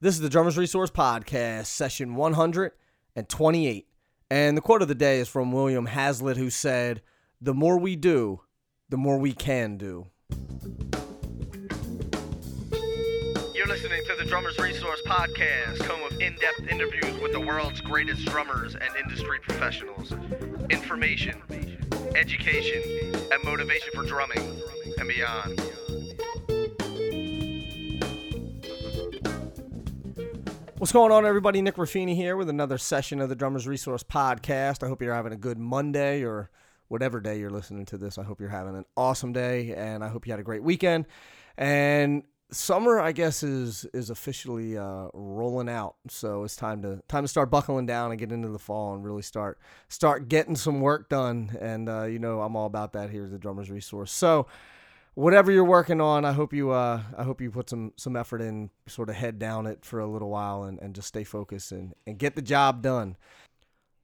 This is the Drummers Resource Podcast, session 128. And the quote of the day is from William Hazlitt, who said, The more we do, the more we can do. You're listening to the Drummers Resource Podcast, home of in depth interviews with the world's greatest drummers and industry professionals. Information, education, and motivation for drumming and beyond. What's going on, everybody? Nick Ruffini here with another session of the Drummers Resource Podcast. I hope you're having a good Monday or whatever day you're listening to this. I hope you're having an awesome day, and I hope you had a great weekend. And summer, I guess, is is officially uh, rolling out, so it's time to time to start buckling down and get into the fall and really start start getting some work done. And uh, you know, I'm all about that here at the Drummers Resource. So whatever you're working on, I hope you uh, I hope you put some some effort in, sort of head down it for a little while and, and just stay focused and, and get the job done.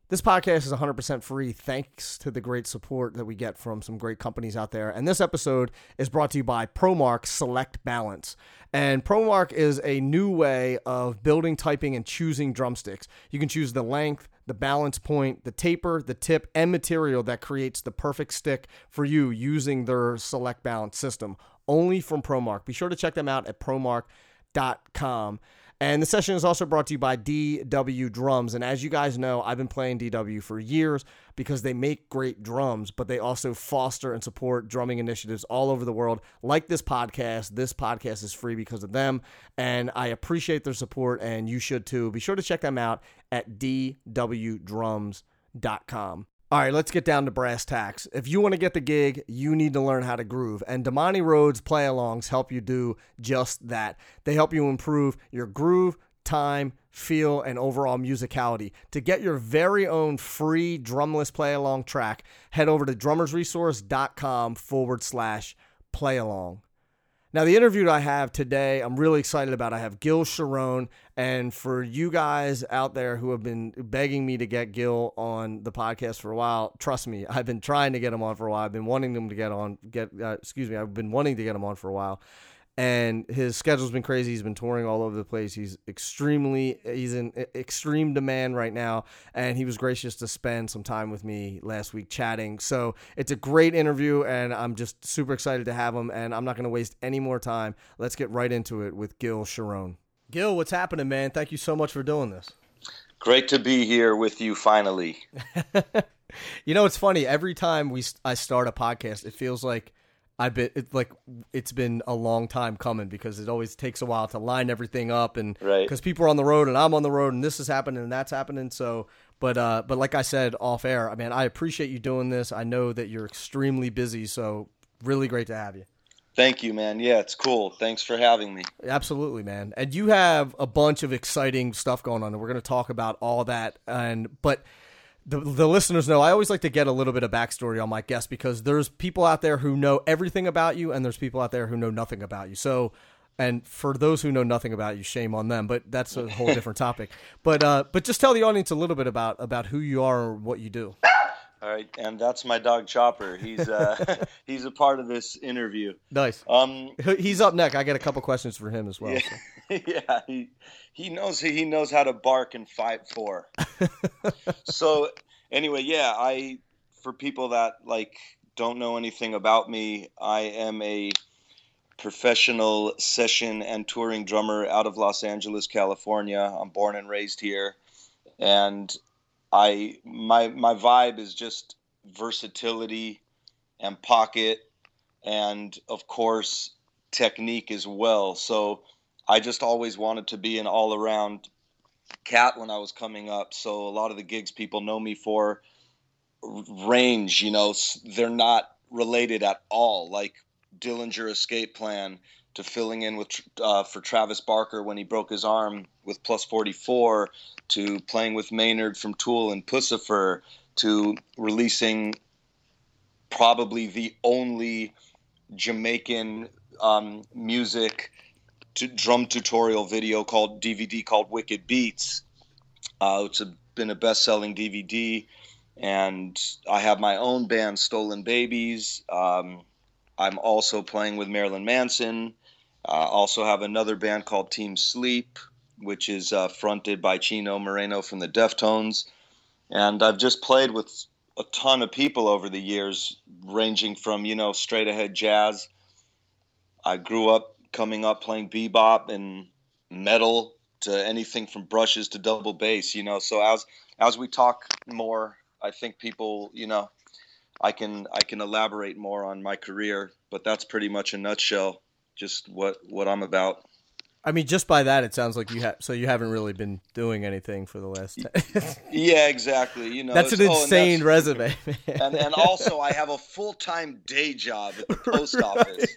This podcast is 100% free thanks to the great support that we get from some great companies out there. And this episode is brought to you by ProMark Select Balance. And ProMark is a new way of building, typing, and choosing drumsticks. You can choose the length, the balance point, the taper, the tip, and material that creates the perfect stick for you using their Select Balance system. Only from ProMark. Be sure to check them out at promark.com. And the session is also brought to you by DW Drums. And as you guys know, I've been playing DW for years because they make great drums, but they also foster and support drumming initiatives all over the world, like this podcast. This podcast is free because of them. And I appreciate their support, and you should too. Be sure to check them out at DWDrums.com. All right, let's get down to brass tacks. If you want to get the gig, you need to learn how to groove. And Damani Rhodes play alongs help you do just that. They help you improve your groove, time, feel, and overall musicality. To get your very own free drumless play along track, head over to drummersresource.com forward slash play along. Now, the interview I have today, I'm really excited about. I have Gil Sharone. And for you guys out there who have been begging me to get Gil on the podcast for a while, trust me, I've been trying to get him on for a while. I've been wanting him to get on, get, uh, excuse me, I've been wanting to get him on for a while. And his schedule's been crazy. He's been touring all over the place. He's extremely, he's in extreme demand right now. And he was gracious to spend some time with me last week chatting. So it's a great interview, and I'm just super excited to have him. And I'm not going to waste any more time. Let's get right into it with Gil Sharone. Gil, what's happening, man? Thank you so much for doing this. Great to be here with you finally. you know, it's funny. Every time we I start a podcast, it feels like I've been it's like it's been a long time coming because it always takes a while to line everything up and right. because people are on the road and I'm on the road and this is happening and that's happening. So, but uh, but like I said off air, I mean, I appreciate you doing this. I know that you're extremely busy, so really great to have you. Thank you, man. Yeah, it's cool. Thanks for having me. Absolutely, man. And you have a bunch of exciting stuff going on, and we're going to talk about all that. And but the the listeners know I always like to get a little bit of backstory on my guests because there's people out there who know everything about you, and there's people out there who know nothing about you. So. And for those who know nothing about you, shame on them. But that's a whole different topic. But uh, but just tell the audience a little bit about about who you are or what you do. All right, and that's my dog Chopper. He's uh, he's a part of this interview. Nice. Um, he's up next. I got a couple questions for him as well. Yeah, so. yeah he he knows he knows how to bark and fight for. so anyway, yeah, I for people that like don't know anything about me, I am a professional session and touring drummer out of Los Angeles, California. I'm born and raised here, and I my my vibe is just versatility and pocket and of course technique as well. So I just always wanted to be an all around cat when I was coming up. So a lot of the gigs people know me for range, you know, they're not related at all. Like Dillinger Escape Plan to filling in with uh, for Travis Barker when he broke his arm with plus 44 to playing with Maynard from Tool and Puscifer to releasing probably the only Jamaican um, music to drum tutorial video called DVD called Wicked Beats. Uh, it's a, been a best-selling DVD, and I have my own band, Stolen Babies. Um, I'm also playing with Marilyn Manson. Uh, also have another band called Team Sleep. which is uh, fronted by Chino Moreno from the Deftones. And I've just played with a ton of people over the years, ranging from, you know, straight ahead jazz. I grew up coming up playing bebop and metal to anything from brushes to double bass, you know. So as as we talk more, I think people, you know, I can I can elaborate more on my career, but that's pretty much a nutshell just what what I'm about. I mean, just by that, it sounds like you have. So you haven't really been doing anything for the last. yeah, exactly. You know, that's an insane oh, and resume. and and also, I have a full time day job at the post right. office.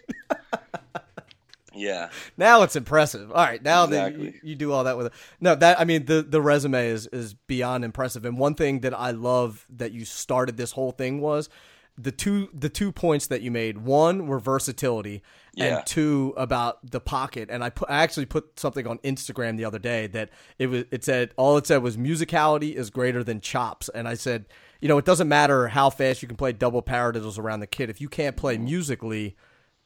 Yeah. Now it's impressive. All right, now exactly. that you, you, do all that with it. No, that I mean the the resume is is beyond impressive. And one thing that I love that you started this whole thing was the two the two points that you made. One were versatility, yeah. and two about the pocket. And I put I actually put something on Instagram the other day that it was it said all it said was musicality is greater than chops. And I said, you know, it doesn't matter how fast you can play double paradiddles around the kit. If you can't play mm-hmm. musically,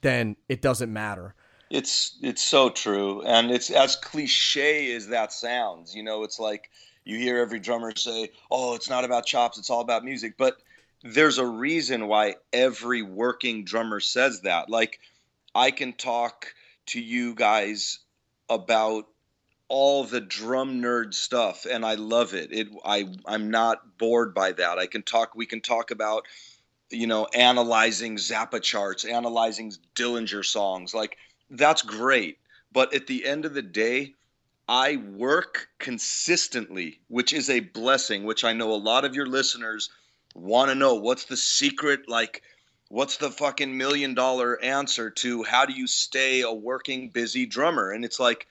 then it doesn't matter. It's it's so true, and it's as cliche as that sounds. You know, it's like you hear every drummer say, "Oh, it's not about chops; it's all about music." But there's a reason why every working drummer says that. Like, I can talk to you guys about all the drum nerd stuff and I love it. It I I'm not bored by that. I can talk we can talk about you know analyzing Zappa charts, analyzing Dillinger songs. Like that's great. But at the end of the day, I work consistently, which is a blessing, which I know a lot of your listeners want to know. What's the secret? Like what's the fucking million dollar answer to how do you stay a working busy drummer? And it's like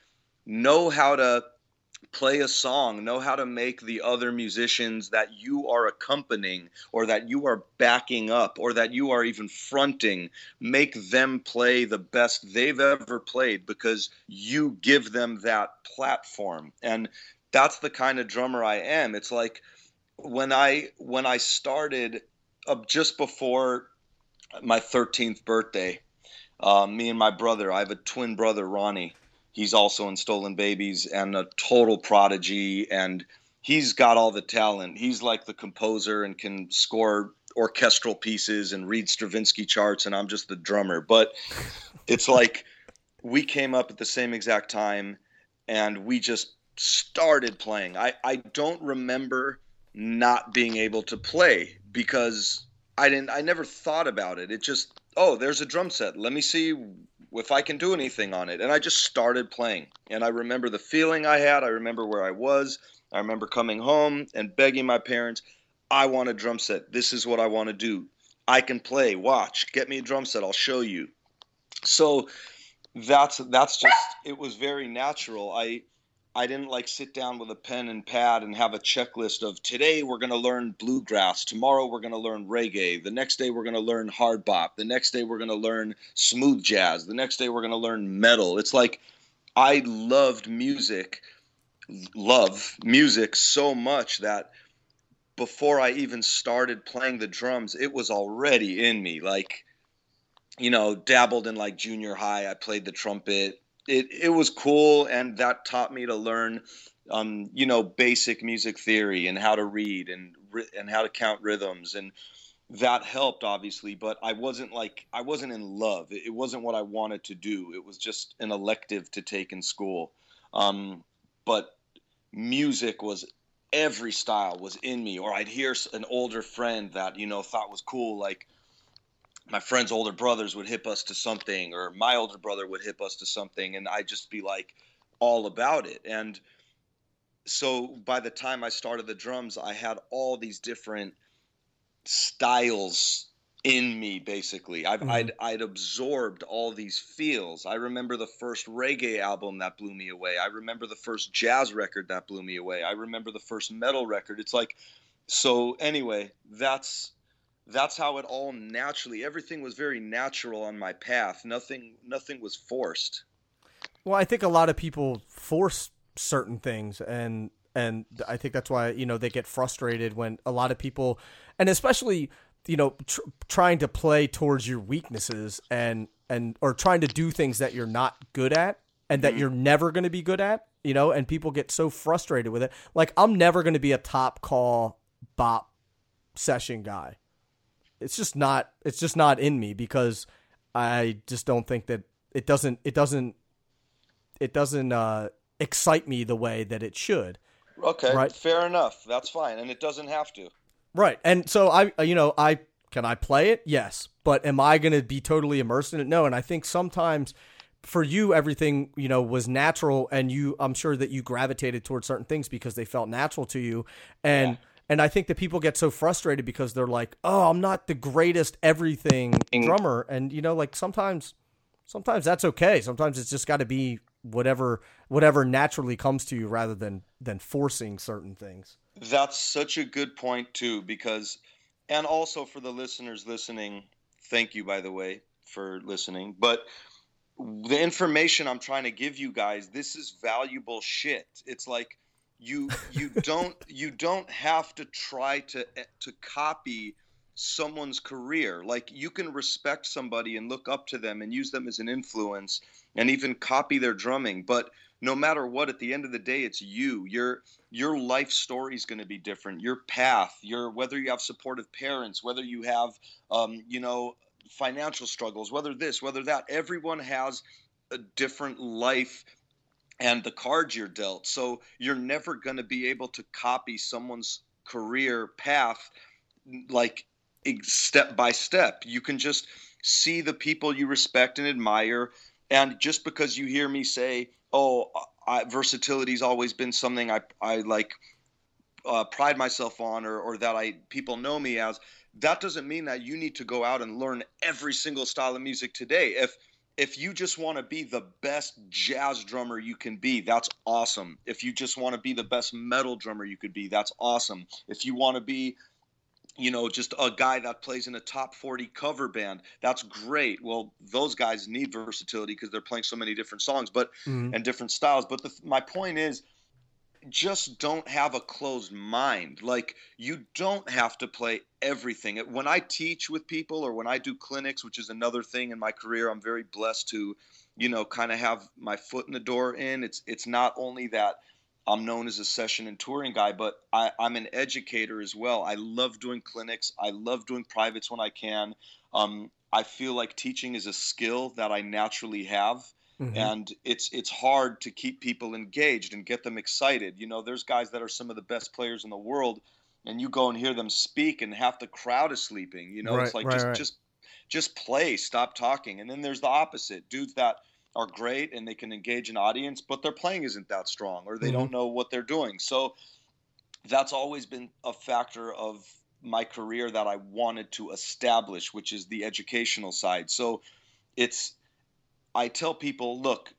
know how to play a song know how to make the other musicians that you are accompanying or that you are backing up or that you are even fronting make them play the best they've ever played because you give them that platform and that's the kind of drummer I am it's like when I when I started uh, just before my 13th birthday, uh, me and my brother, I have a twin brother, Ronnie. He's also in Stolen Babies and a total prodigy, and he's got all the talent. He's like the composer and can score orchestral pieces and read Stravinsky charts, and I'm just the drummer. But it's like we came up at the same exact time, and we just started playing. I, I don't remember not being able to play because I didn't I never thought about it. It just oh, there's a drum set. Let me see if I can do anything on it. And I just started playing. And I remember the feeling I had. I remember where I was. I remember coming home and begging my parents, I want a drum set. This is what I want to do. I can play. Watch. Get me a drum set. I'll show you. So that's that's just it was very natural. I I didn't like sit down with a pen and pad and have a checklist of today we're going to learn bluegrass, tomorrow we're going to learn reggae, the next day we're going to learn hard bop, the next day we're going to learn smooth jazz, the next day we're going to learn metal. It's like I loved music, love music so much that before I even started playing the drums, it was already in me. Like, you know, dabbled in like junior high, I played the trumpet it it was cool, and that taught me to learn, um, you know, basic music theory and how to read and and how to count rhythms and that helped obviously but i wasn't like i wasn't in love. It wasn't what i wanted to do. It was just an elective to take in school. Um, but music was every style was in me or i'd hear an older friend that you know thought was cool like my friends' older brothers would hip us to something, or my older brother would hip us to something, and I'd just be like all about it. And so by the time I started the drums, I had all these different styles in me basically. I've, mm-hmm. I'd, I'd absorbed all these feels. I remember the first reggae album that blew me away. I remember the first jazz record that blew me away. I remember the first metal record. It's like so anyway that's that's how it all naturally everything was very natural on my path nothing nothing was forced well i think a lot of people force certain things and and i think that's why you know they get frustrated when a lot of people and especially you know tr- trying to play towards your weaknesses and and or trying to do things that you're not good at and that Mhm. you're never going to be good at, you know, and people get so frustrated with it. Like I'm never going to be a top call bop session guy. It's just not it's just not in me because I just don't think that it doesn't it doesn't it doesn't uh excite me the way that it should. Okay, Right. fair enough. That's fine, and it doesn't have to. Right. And so I uh, you know, I can I play it? Yes. But am I going to be totally immersed in it? No, and I think sometimes for you everything, you know, was natural and you I'm sure that you gravitated towards certain things because they felt natural to you. And Yeah. And I think that people get so frustrated because they're like, "Oh, I'm not the greatest everything Mm. drummer." And you know, like sometimes sometimes that's okay. Sometimes it's just got to be whatever whatever naturally comes to you rather than than forcing certain things. That's such a good point too, because, and also for the listeners listening, thank you by the way for listening. But the information I'm trying to give you guys, this is valuable shit. It's like you you don't you don't have to try to to copy someone's career. Like you can respect somebody and look up to them and use them as an influence and even copy their drumming, but no matter what at the end of the day it's you. Your your life story is going to be different. Your path, your whether you have supportive parents, whether you have um, you know financial struggles, whether this, whether that, everyone has a different life and the cards you're dealt. So you're never going to be able to copy someone's career path like step by step. You can just see the people you respect and admire. And just because you hear me say, oh, I, versatility's always been something I, I like uh, pride myself on or, or that I people know me as, that doesn't mean that you need to go out and learn every single style of music today. If if you just want to be the best jazz drummer you can be, that's awesome. If you just want to be the best metal drummer you could be, that's awesome. If you want to be you know, just a guy that plays in a top 40 cover band. That's great. Well, those guys need versatility because they're playing so many different songs, but Mhm. and different styles. But the, my point is, just don't have a closed mind. Like you don't have to play everything. When I teach with people or when I do clinics, which is another thing in my career, I'm very blessed to, you know, kind of have my foot in the door in. It's it's not only that I'm known as a session and touring guy, but I, I'm an educator as well. I love doing clinics. I love doing privates when I can. Um, I feel like teaching is a skill that I naturally have Mhm. and it's it's hard to keep people engaged and get them excited. You know, there's guys that are some of the best players in the world, and you go and hear them speak, and half the crowd is sleeping. You know, it's like right, just right. just just play, stop talking. And then there's the opposite, dudes that are great and they can engage an audience, but their playing isn't that strong, or they Mhm. don't know what they're doing. So that's always been a factor of my career that I wanted to establish, which is the educational side. So it's I tell people, look,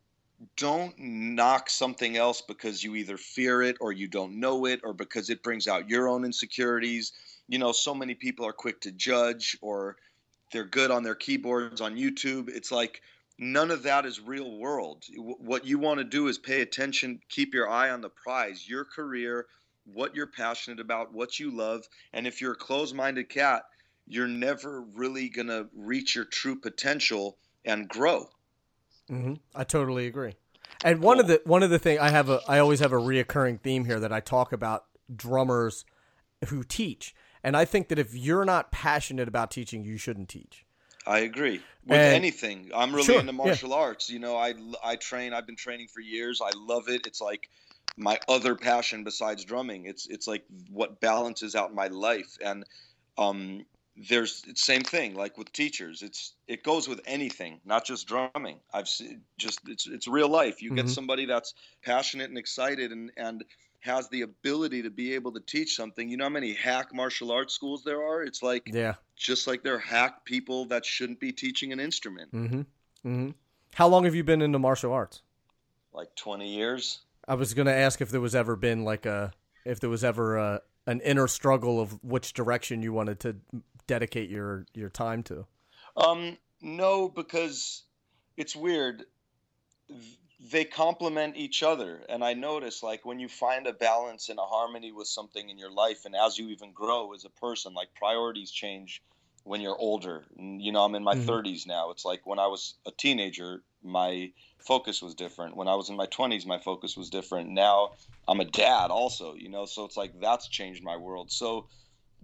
don't knock something else because you either fear it or you don't know it or because it brings out your own insecurities. You know, so many people are quick to judge or they're good on their keyboards on YouTube. It's like none of that is real world. What you want to do is pay attention, keep your eye on the prize, your career, what you're passionate about, what you love. And if you're a closed minded cat, you're never really going to reach your true potential and grow. Hmm I totally agree. And one of the one of the thing I have a I always have a reoccurring theme here that I talk about drummers who teach. And I think that if you're not passionate about teaching, you shouldn't teach. I agree with And- anything. I'm really Sure, into yeah. martial arts. You know, I I train. I've been training for years. I love it. It's like my other passion besides drumming. It's it's like what balances out my life. And um, there's same thing like with teachers. It's it goes with anything, not just drumming. I've seen just it's it's real life. You get Mhm. somebody that's passionate and excited and and has the ability to be able to teach something. You know how many hack martial arts schools there are? It's like Yeah. just like they're hack people that shouldn't be teaching an instrument. Mm-hmm. Mm-hmm. How long have you been into martial arts? Like 20 years. I was going to ask if there was ever been like a if there was ever a, an inner struggle of which direction you wanted to dedicate your your time to. Um, no, because it's weird. They complement each other, and I notice like when you find a balance and a harmony with something in your life, and as you even grow as a person, like priorities change when you're older. And, you know, I'm in my Mhm. 30s now. It's like when I was a teenager, my focus was different. When I was in my 20s, my focus was different. Now I'm a dad also, you know, so it's like that's changed my world. So,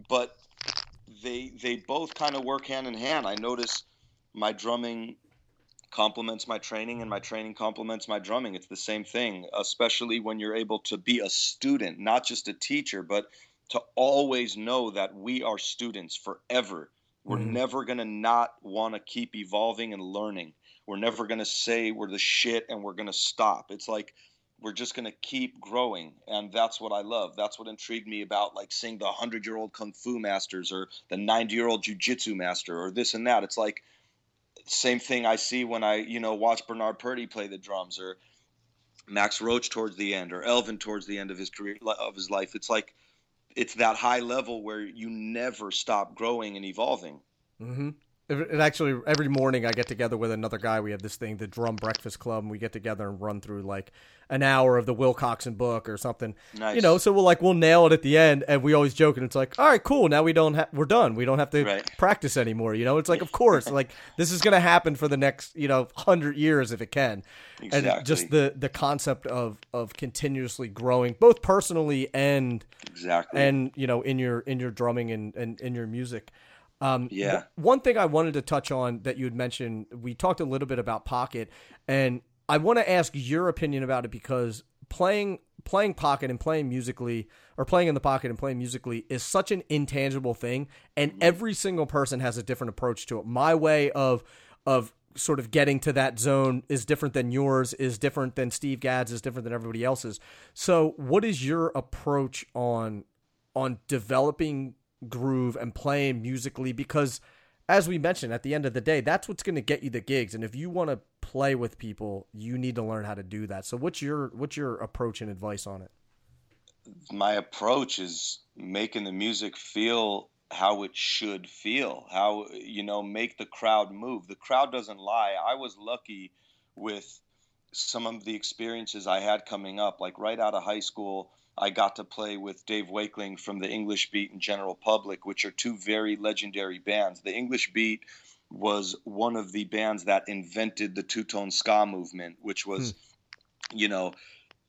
but they they both kind of work hand in hand. I notice my drumming complements my training and my training complements my drumming. It's the same thing, especially when you're able to be a student, not just a teacher, but to always know that we are students forever. We're mm-hmm. never going to not want to keep evolving and learning. We're never going to say we're the shit and we're going to stop. It's like we're just going to keep growing and that's what i love that's what intrigued me about like seeing the 100 year old kung fu masters or the 90 year old jiu-jitsu master or this and that it's like same thing I see when I, you know, watch Bernard Purdie play the drums or Max Roach towards the end or Elvin towards the end of his career of his life. It's like it's that high level where you never stop growing and evolving. Mm-hmm. It actually every morning I get together with another guy. We have this thing, the Drum Breakfast Club, and we get together and run through like an hour of the Wilcoxon book or something. Nice. You know, so we'll like we'll nail it at the end, and we always joke, and it's like, all right, cool. Now we don't have we're done. We don't have to right. practice anymore. You know, it's like of course, like this is gonna happen for the next you know hundred years if it can. Exactly. And just the the concept of of continuously growing, both personally and exactly, and you know in your in your drumming and and in your music. Um, yeah. one thing I wanted to touch on that you had mentioned, we talked a little bit about Pocket, and I want to ask your opinion about it because playing playing Pocket and playing musically, or playing in the Pocket and playing musically, is such an intangible thing, and mm-hmm. every single person has a different approach to it. My way of of sort of getting to that zone is different than yours, is different than Steve Gadd's, is different than everybody else's. So, what is your approach on on developing groove and playing musically because as we mentioned at the end of the day that's what's going to get you the gigs. And if you want to play with people you need to learn how to do that. So what's your what's your approach and advice on it? My approach is making the music feel how it should feel how you know make the crowd move. The crowd doesn't lie. I was lucky with some of the experiences i had coming up like right out of high school I got to play with Dave Wakeling from the English Beat and General Public, which are two very legendary bands. The English Beat was one of the bands that invented the two tone ska movement, which was, hmm. you know,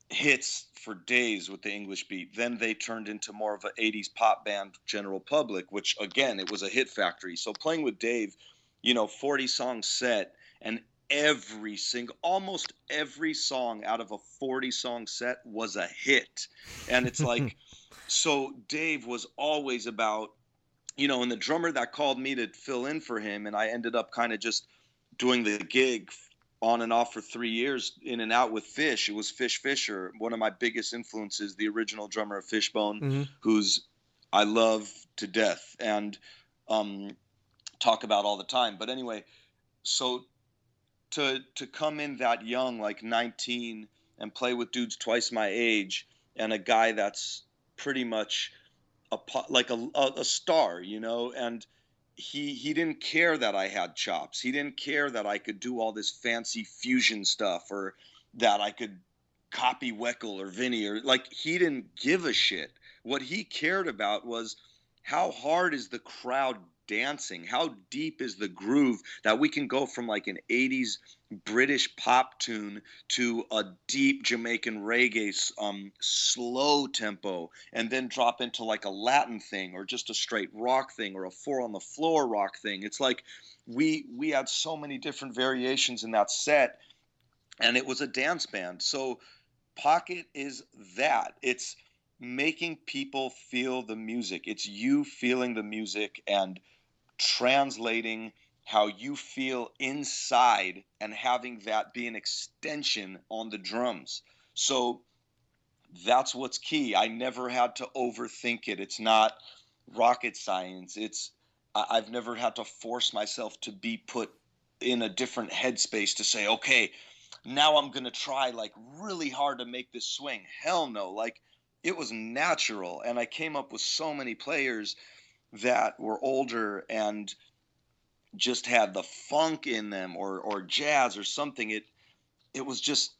hits for days with the English Beat. Then they turned into more of an 80s pop band, General Public, which again, it was a hit factory. So playing with Dave, you know, 40 song set, and every single almost every song out of a 40 song set was a hit. And it's like so dave was always about you know and the drummer that called me to fill in for him and i ended up kind of just doing the gig on and off for three years in and out with fish. It was fish fisher one of my biggest influences the original drummer of fishbone mm-hmm. who's i love to death and um, talk about all the time. But anyway so to to come in that young, like 19, and play with dudes twice my age, and a guy that's pretty much a like a, a, star, you know, and he he didn't care that I had chops. He didn't care that I could do all this fancy fusion stuff or that I could copy Weckl or Vinny or like he didn't give a shit. What he cared about was how hard is the crowd dancing? How deep is the groove that we can go from like an 80s British pop tune to a deep Jamaican reggae um, slow tempo and then drop into like a Latin thing or just a straight rock thing or a four on the floor rock thing? It's like we we had so many different variations in that set and it was a dance band. So Pocket is that. It's making people feel the music. It's you feeling the music and translating how you feel inside and having that be an extension on the drums. So that's what's key. I never had to overthink it. It's not rocket science. It's I've never had to force myself to be put in a different headspace to say, okay, now I'm going to try like really hard to make this swing. Hell no. Like it was natural. And I came up with so many players that were older and just had the funk in them or or jazz or something it it was just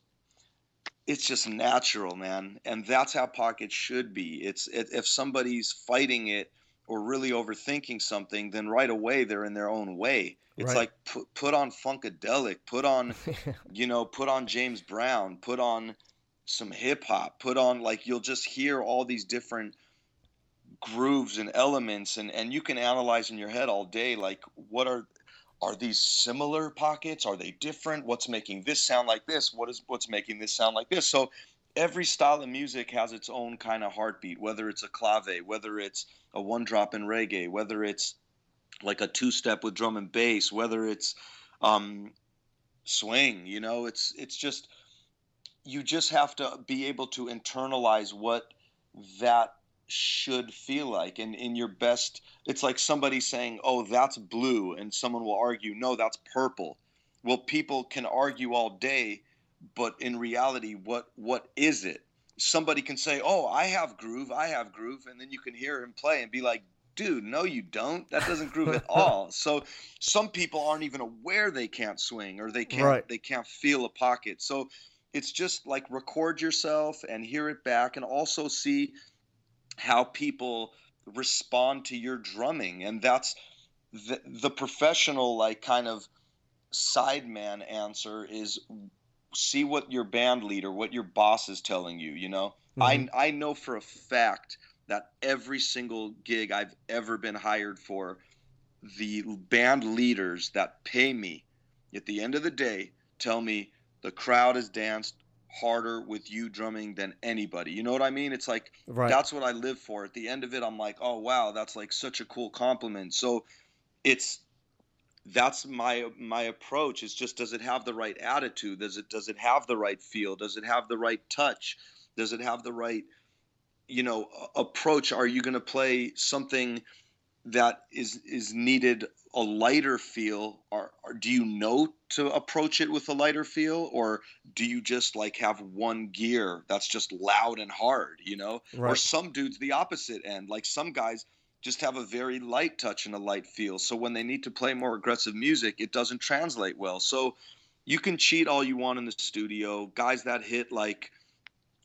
it's just natural man and that's how pocket should be it's it, if somebody's fighting it or really overthinking something, then right away they're in their own way. It's Right. like put, put on Funkadelic, put on, you know, put on James Brown, put on some hip hop, put on like you'll just hear all these different grooves and elements and and you can analyze in your head all day like what are are these similar pockets? Are they different? What's making this sound like this? What is what's making this sound like this? So every style of music has its own kind of heartbeat whether it's a clave whether it's a one drop in reggae whether it's like a two step with drum and bass whether it's um swing you know? It's it's just you just have to be able to internalize what that should feel like and in your best it's like somebody saying oh that's blue and someone will argue no that's purple. Well people can argue all day but in reality what what is it? Somebody can say oh i have groove i have groove and then you can hear him play and be like dude no you don't. That doesn't groove at all. So some people aren't even aware they can't swing or they can't Right. they can't feel a pocket. So it's just like record yourself and hear it back and also see how people respond to your drumming and that's the, the professional like kind of sideman answer is see what your band leader what your boss is telling you you know Mhm. I, I know for a fact that every single gig i've ever been hired for the band leaders that pay me at the end of the day tell me the crowd has danced harder with you drumming than anybody you know what i mean it's like right. that's what I live for. At the end of it, I'm like, oh wow, that's like such a cool compliment. So it's that's my my approach is just does it have the right attitude? Does it does it have the right feel? Does it have the right touch? Does it have the right you know approach? Are you going to play something that is is needed a lighter feel or, or do you know to approach it with a lighter feel or do you just like have one gear that's just loud and hard you know? Or some dudes the opposite end like some guys just have a very light touch and a light feel so when they need to play more aggressive music it doesn't translate well. So you can cheat all you want in the studio. Guys that hit like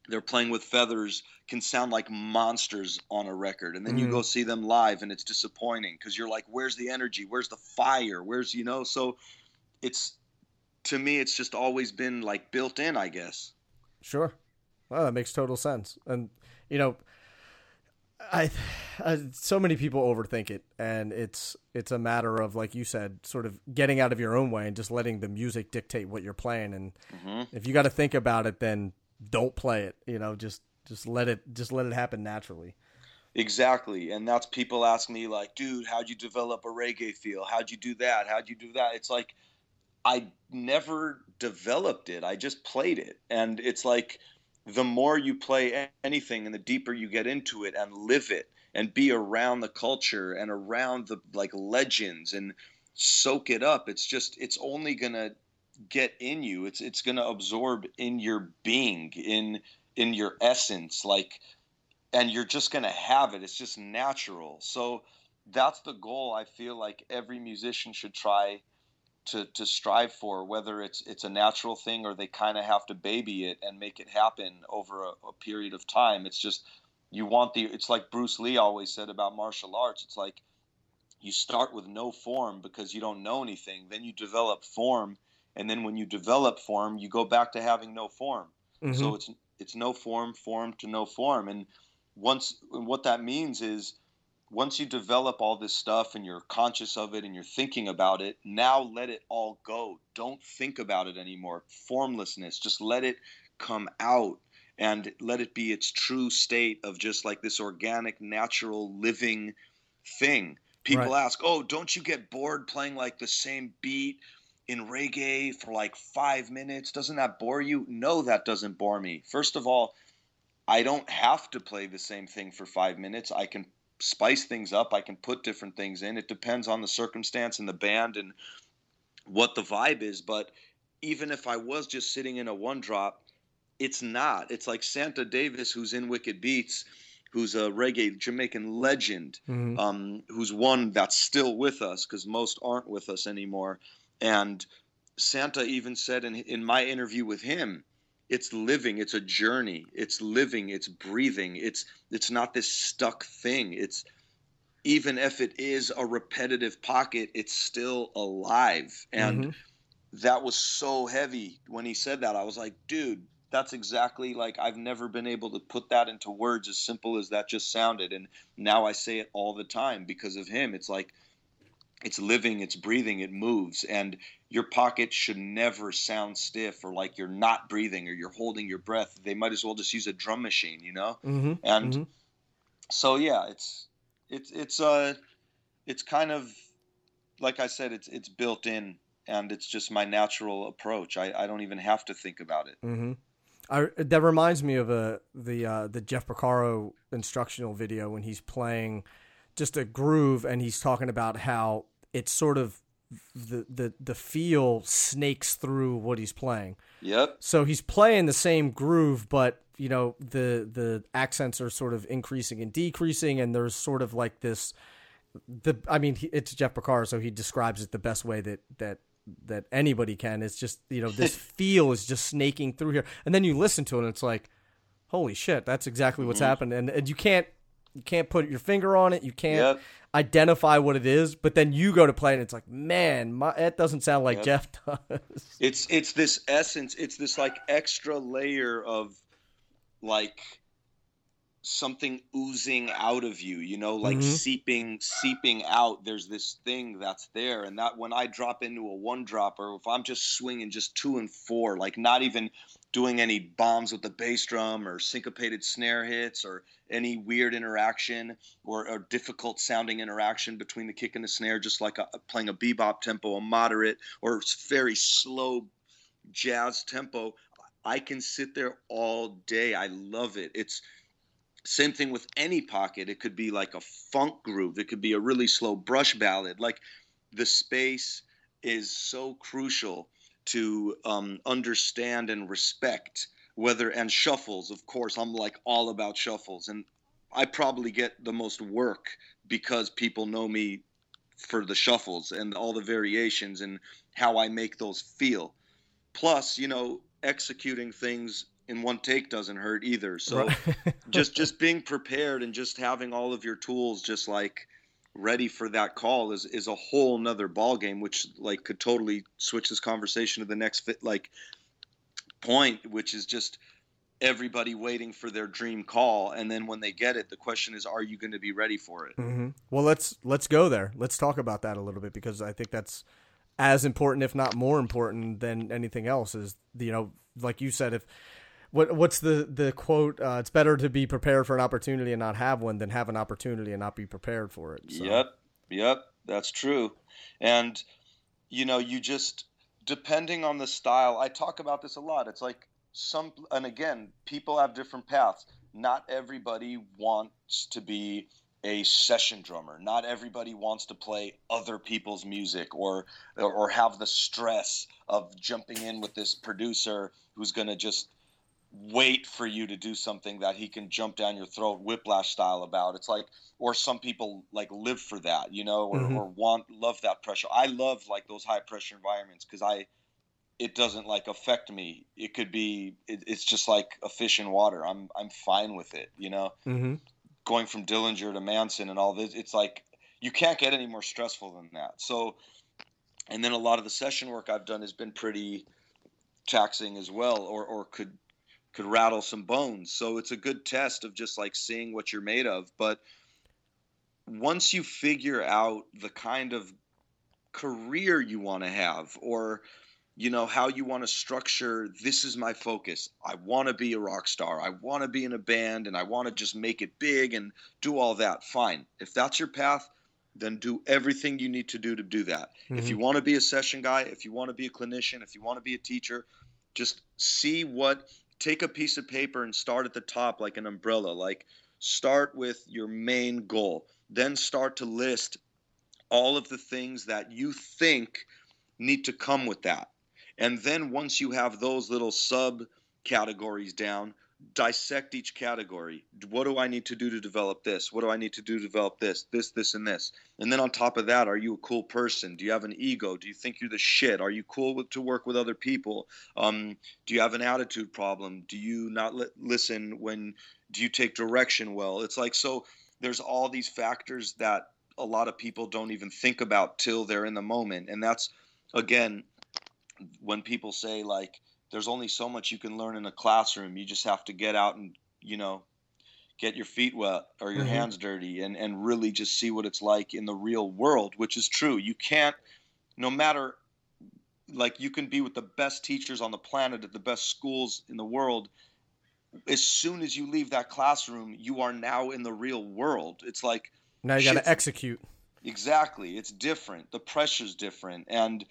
they're playing with feathers can sound like monsters on a record and then you Mhm. go see them live and it's disappointing because you're like where's the energy where's the fire where's you know so it's to me it's just always been like built in i guess Sure. Well, that makes total sense. And you know, I, I so many people overthink it, and it's it's a matter of like you said, sort of getting out of your own way and just letting the music dictate what you're playing. And hmm if you got to think about it, then don't play it. You know, just just let it just let it happen naturally. Exactly. And that's people ask me like, dude, how'd you develop a reggae feel? How'd you do that? How'd you do that? It's like I never developed it. I just played it. And it's like the more you play anything and the deeper you get into it and live it and be around the culture and around the like legends and soak it up, it's just it's only going to get in you. It's it's going to absorb in your being, in in your essence like and you're just going to have it. It's just natural. So that's the goal I feel like every musician should try to to strive for whether it's it's a natural thing or they kind of have to baby it and make it happen over a, a period of time. It's just you want the it's like Bruce Lee always said about martial arts. It's like you start with no form because you don't know anything. Then you develop form and then when you develop form, you go back to having no form. Mhm. So it's it's no form, form to no form, and once and what that means is once you develop all this stuff and you're conscious of it and you're thinking about it, now let it all go. Don't think about it anymore. Formlessness, just let it come out and let it be its true state of just like this organic, natural, living thing. People Right. ask, "Oh, don't you get bored playing like the same beat in reggae for like five minutes. Doesn't that bore you? No, that doesn't bore me. First of all, I don't have to play the same thing for five minutes. I can spice things up. I can put different things in. It depends on the circumstance and the band and what the vibe is. But even if I was just sitting in a one drop, it's not. It's like Santa Davis, who's in Wicked Beats, who's a reggae Jamaican legend Mhm. um, who's one that's still with us because most aren't with us anymore. And Santa even said in in my interview with him, it's living, it's a journey, it's living, it's breathing, it's it's not this stuck thing. It's even if it is a repetitive pocket, it's still alive. And Mm-hmm. that was so heavy when he said that. I was like, dude, that's exactly like I've never been able to put that into words as simple as that just sounded. And now I say it all the time because of him. It's like it's living, it's breathing, it moves. And your pocket should never sound stiff or like you're not breathing or you're holding your breath. They might as well just use a drum machine, you know? Mm-hmm. And Mhm. so yeah, it's it's it's uh it's kind of like I said, it's it's built in and it's just my natural approach. I, I don't even have to think about it. Mm-hmm. I, that reminds me of a the uh, the Jeff Porcaro instructional video when he's playing just a groove and he's talking about how it's sort of the the the feel snakes through what he's playing. Yep. So he's playing the same groove, but you know the the accents are sort of increasing and decreasing, and there's sort of like this. The I mean, he, it's Jeff Porcaro, so he describes it the best way that that that anybody can. It's just you know this feel is just snaking through here, and then you listen to it, and it's like, holy shit, that's exactly what's Mhm. happened, and and you can't you can't put your finger on it, you can't Yep. identify what it is, but then you go to play, and it's like, man, my, that doesn't sound like Yep. Jeff does. It's it's this essence. It's this like extra layer of like something oozing out of you. You know, like Mhm. seeping seeping out. There's this thing that's there, and that when I drop into a one drop, or if I'm just swinging just two and four, like not even doing any bombs with the bass drum or syncopated snare hits or any weird interaction or, or difficult sounding interaction between the kick and the snare, just like a, playing a bebop tempo, a moderate or very slow jazz tempo. I can sit there all day. I love it. It's same thing with any pocket. It could be like a funk groove. It could be a really slow brush ballad. Like the space is so crucial to um, understand and respect whether and shuffles of course i'm like all about shuffles and i probably get the most work because people know me for the shuffles and all the variations and how i make those feel plus you know executing things in one take doesn't hurt either so Right. just just being prepared and just having all of your tools just like ready for that call is is a whole nother ball game which like could totally switch this conversation to the next fit like point which is just everybody waiting for their dream call and then when they get it the question is are you going to be ready for it hmm Well, let's let's go there. Let's talk about that a little bit because I think that's as important, if not more important, than anything else. Is you know, like you said, if what what's the the quote? Uh, it's better to be prepared for an opportunity and not have one than have an opportunity and not be prepared for it. So, Yep, yep, that's true. And you know, you just depending on the style. I talk about this a lot. It's like some, and again, people have different paths. Not everybody wants to be a session drummer. Not everybody wants to play other people's music or or, have the stress of jumping in with this producer who's going to just wait for you to do something that he can jump down your throat whiplash style about. It's like or some people like live for that you know or, Mhm. or want love that pressure. I love like those high pressure environments because i it doesn't like affect me. It could be it, it's just like a fish in water. I'm i'm fine with it you know? Hmm going from dillinger to manson and all this it's like you can't get any more stressful than that. So and then a lot of the session work i've done has been pretty taxing as well or or could could rattle some bones. So it's a good test of just like seeing what you're made of. But once you figure out the kind of career you want to have or you know how you want to structure this is my focus. I want to be a rock star. I want to be in a band and i want to just make it big and do all that. Fine. If that's your path then do everything you need to do to do that. If you mm-hmm. want to be a session guy if you want to be a clinician if you want to be a teacher just see what take a piece of paper and start at the top like an umbrella like start with your main goal then start to list all of the things that you think need to come with that. And then once you have those little sub categories down dissect each category. What do i need to do to develop this? What do i need to do to develop this? This this and this. And then on top of that are you a cool person? Do you have an ego? Do you think you're the shit? Are you cool with, to work with other people? Um, do you have an attitude problem? Do you not li- listen when do you take direction well? It's like so there's all these factors that a lot of people don't even think about till they're in the moment. And that's again when people say like there's only so much you can learn in a classroom you just have to get out and you know get your feet wet or your Mhm. hands dirty and and really just see what it's like in the real world which is true you can't no matter like you can be with the best teachers on the planet at the best schools in the world as soon as you leave that classroom you are now in the real world it's like Now you got to execute. Exactly. It's different. The pressure's different. And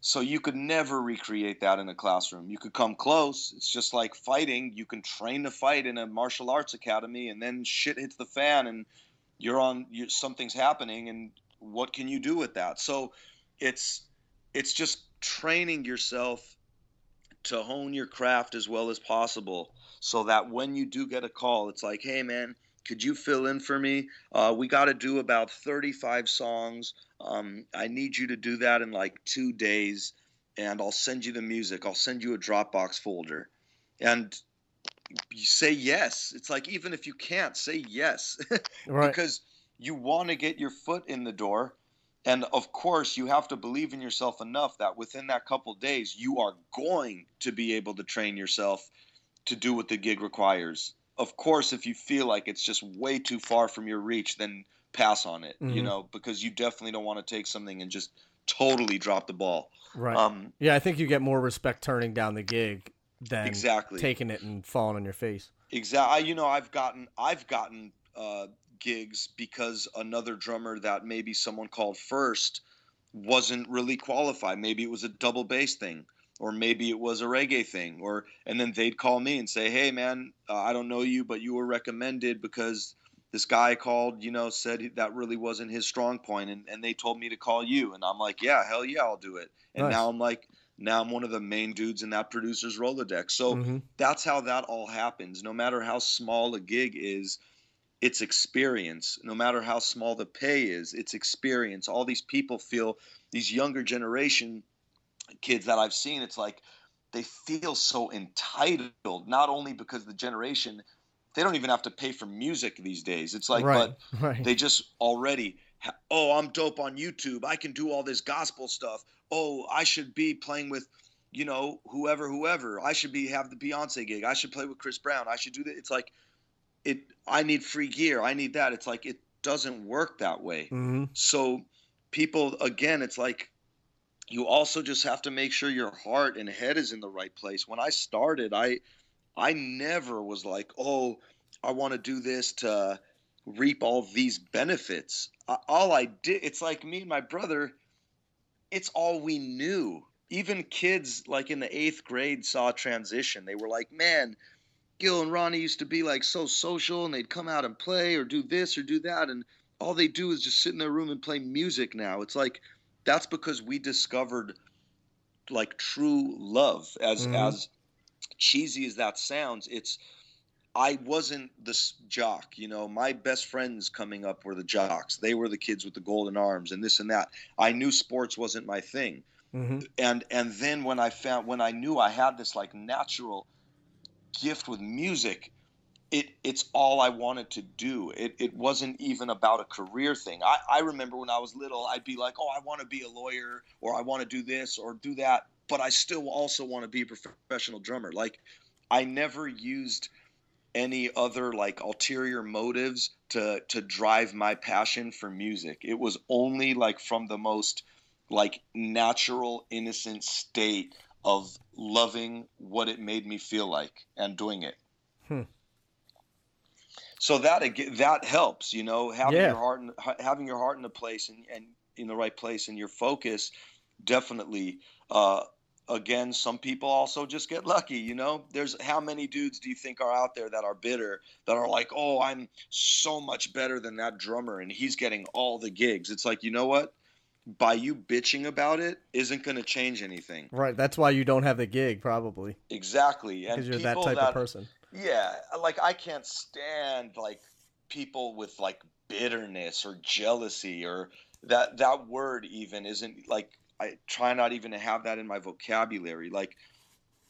so you could never recreate that in a classroom. You could come close. It's just like fighting. You can train to fight in a martial arts academy and then shit hits the fan and you're on you something's happening and what can you do with that? So it's it's just training yourself to hone your craft as well as possible so that when you do get a call it's like, "Hey man, could you fill in for me? Uh, we got to do about 35 songs. Um, I need you to do that in like two days, and I'll send you the music. I'll send you a Dropbox folder, and you say yes. It's like even if you can't say yes, Right. because you want to get your foot in the door, and of course you have to believe in yourself enough that within that couple days you are going to be able to train yourself to do what the gig requires. Of course, if you feel like it's just way too far from your reach, then pass on it. You Mhm. know, because you definitely don't want to take something and just totally drop the ball. right. Um, yeah, I think you get more respect turning down the gig than exactly. taking it and falling on your face. Exactly. You know, I've gotten I've gotten uh, gigs because another drummer that maybe someone called first wasn't really qualified. Maybe it was a double bass thing, or maybe it was a reggae thing, or and then they'd call me and say, "Hey, man, uh, I don't know you, but you were recommended because." This guy called, you know, said that really wasn't his strong point, and, and they told me to call you, and I'm like, yeah, hell yeah, I'll do it. And Nice. now I'm like, now I'm one of the main dudes in that producer's Rolodex. So Mhm. that's how that all happens. No matter how small a gig is, it's experience. No matter how small the pay is, it's experience. All these people feel, these younger generation kids that I've seen, it's like they feel so entitled, not only because the generation, they don't even have to pay for music these days. It's like, right. but right. they just already ha- oh i'm dope on youtube. I can do all this gospel stuff. Oh i should be playing with you know whoever whoever. I should be have the beyonce gig. I should play with chris brown. I should do that it's like it i need free gear. I need that. It's like it doesn't work that way. Hmm so people again it's like you also just have to make sure your heart and head is in the right place. When i started i i never was like oh i want to do this to reap all these benefits. All i did it's like me and my brother it's all we knew. Even kids like in the eighth grade saw transition. They were like man gil and ronnie used to be like so social and they'd come out and play or do this or do that and all they do is just sit in their room and play music now. It's like that's because we discovered like true love. As Mhm. as cheesy as that sounds, it's I wasn't the jock, you know. My best friends coming up were the jocks. They were the kids with the golden arms and this and that. I knew sports wasn't my thing mm-hmm. and and then when I found when I knew I had this like natural gift with music, it it's all I wanted to do. It it wasn't even about a career thing. I, I remember when I was little, I'd be like, oh, I want to be a lawyer or I want to do this or do that, but I still also want to be a professional drummer. Like I never used any other like ulterior motives to to drive my passion for music. It was only like from the most like natural innocent state of loving what it made me feel like and doing it. Hmm. So that that helps, you know, having Yeah. your heart in, ha- having your heart in the place and, and in the right place and your focus definitely uh again some people also just get lucky you know there's how many dudes do you think are out there that are bitter that are like oh i'm so much better than that drummer and he's getting all the gigs it's like you know what by you bitching about it isn't going to change anything Right. That's why you don't have the gig, probably, exactly because you're that type that of person. Yeah, like I can't stand like people with like bitterness or jealousy or that that word even isn't like I try not even to have that in my vocabulary like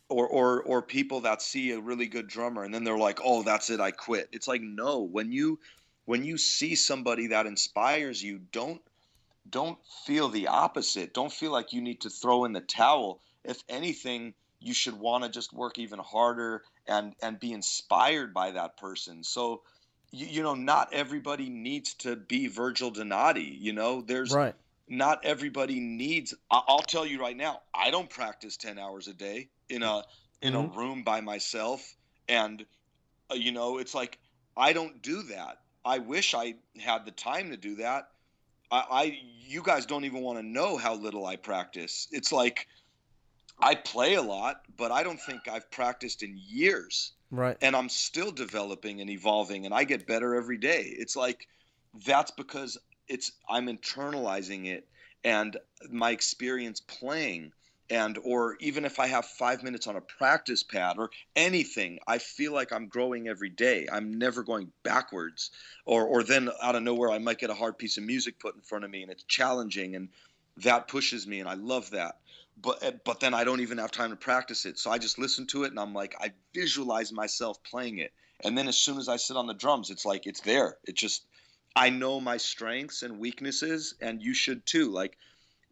or or or people that see a really good drummer and then they're like, "Oh, that's it, I quit." It's like, "No, when you when you see somebody that inspires you, don't don't feel the opposite. Don't feel like you need to throw in the towel. If anything, you should want to just work even harder and and be inspired by that person. So you, you know, not everybody needs to be Virgil Donati. You know, there's right. not everybody needs. I'll tell you right now, I don't practice ten hours a day in a in Mhm. a room by myself, and uh, you know, it's like I don't do that. I wish I had the time to do that. I, I you guys don't even want to know how little I practice. It's like I play a lot, but I don't think I've practiced in years Right. and I'm still developing and evolving and I get better every day. It's like that's because it's I'm internalizing it and my experience playing and or even if I have 5 minutes on a practice pad or anything, I feel like I'm growing every day. I'm never going backwards or or then out of nowhere I might get a hard piece of music put in front of me and it's challenging and that pushes me and I love that but eh, but then I don't even have time to practice it. So I just listen to it and I'm like I visualize myself playing it. And then as soon as I sit on the drums, it's like it's there. It just I know my strengths and weaknesses and you should too. Like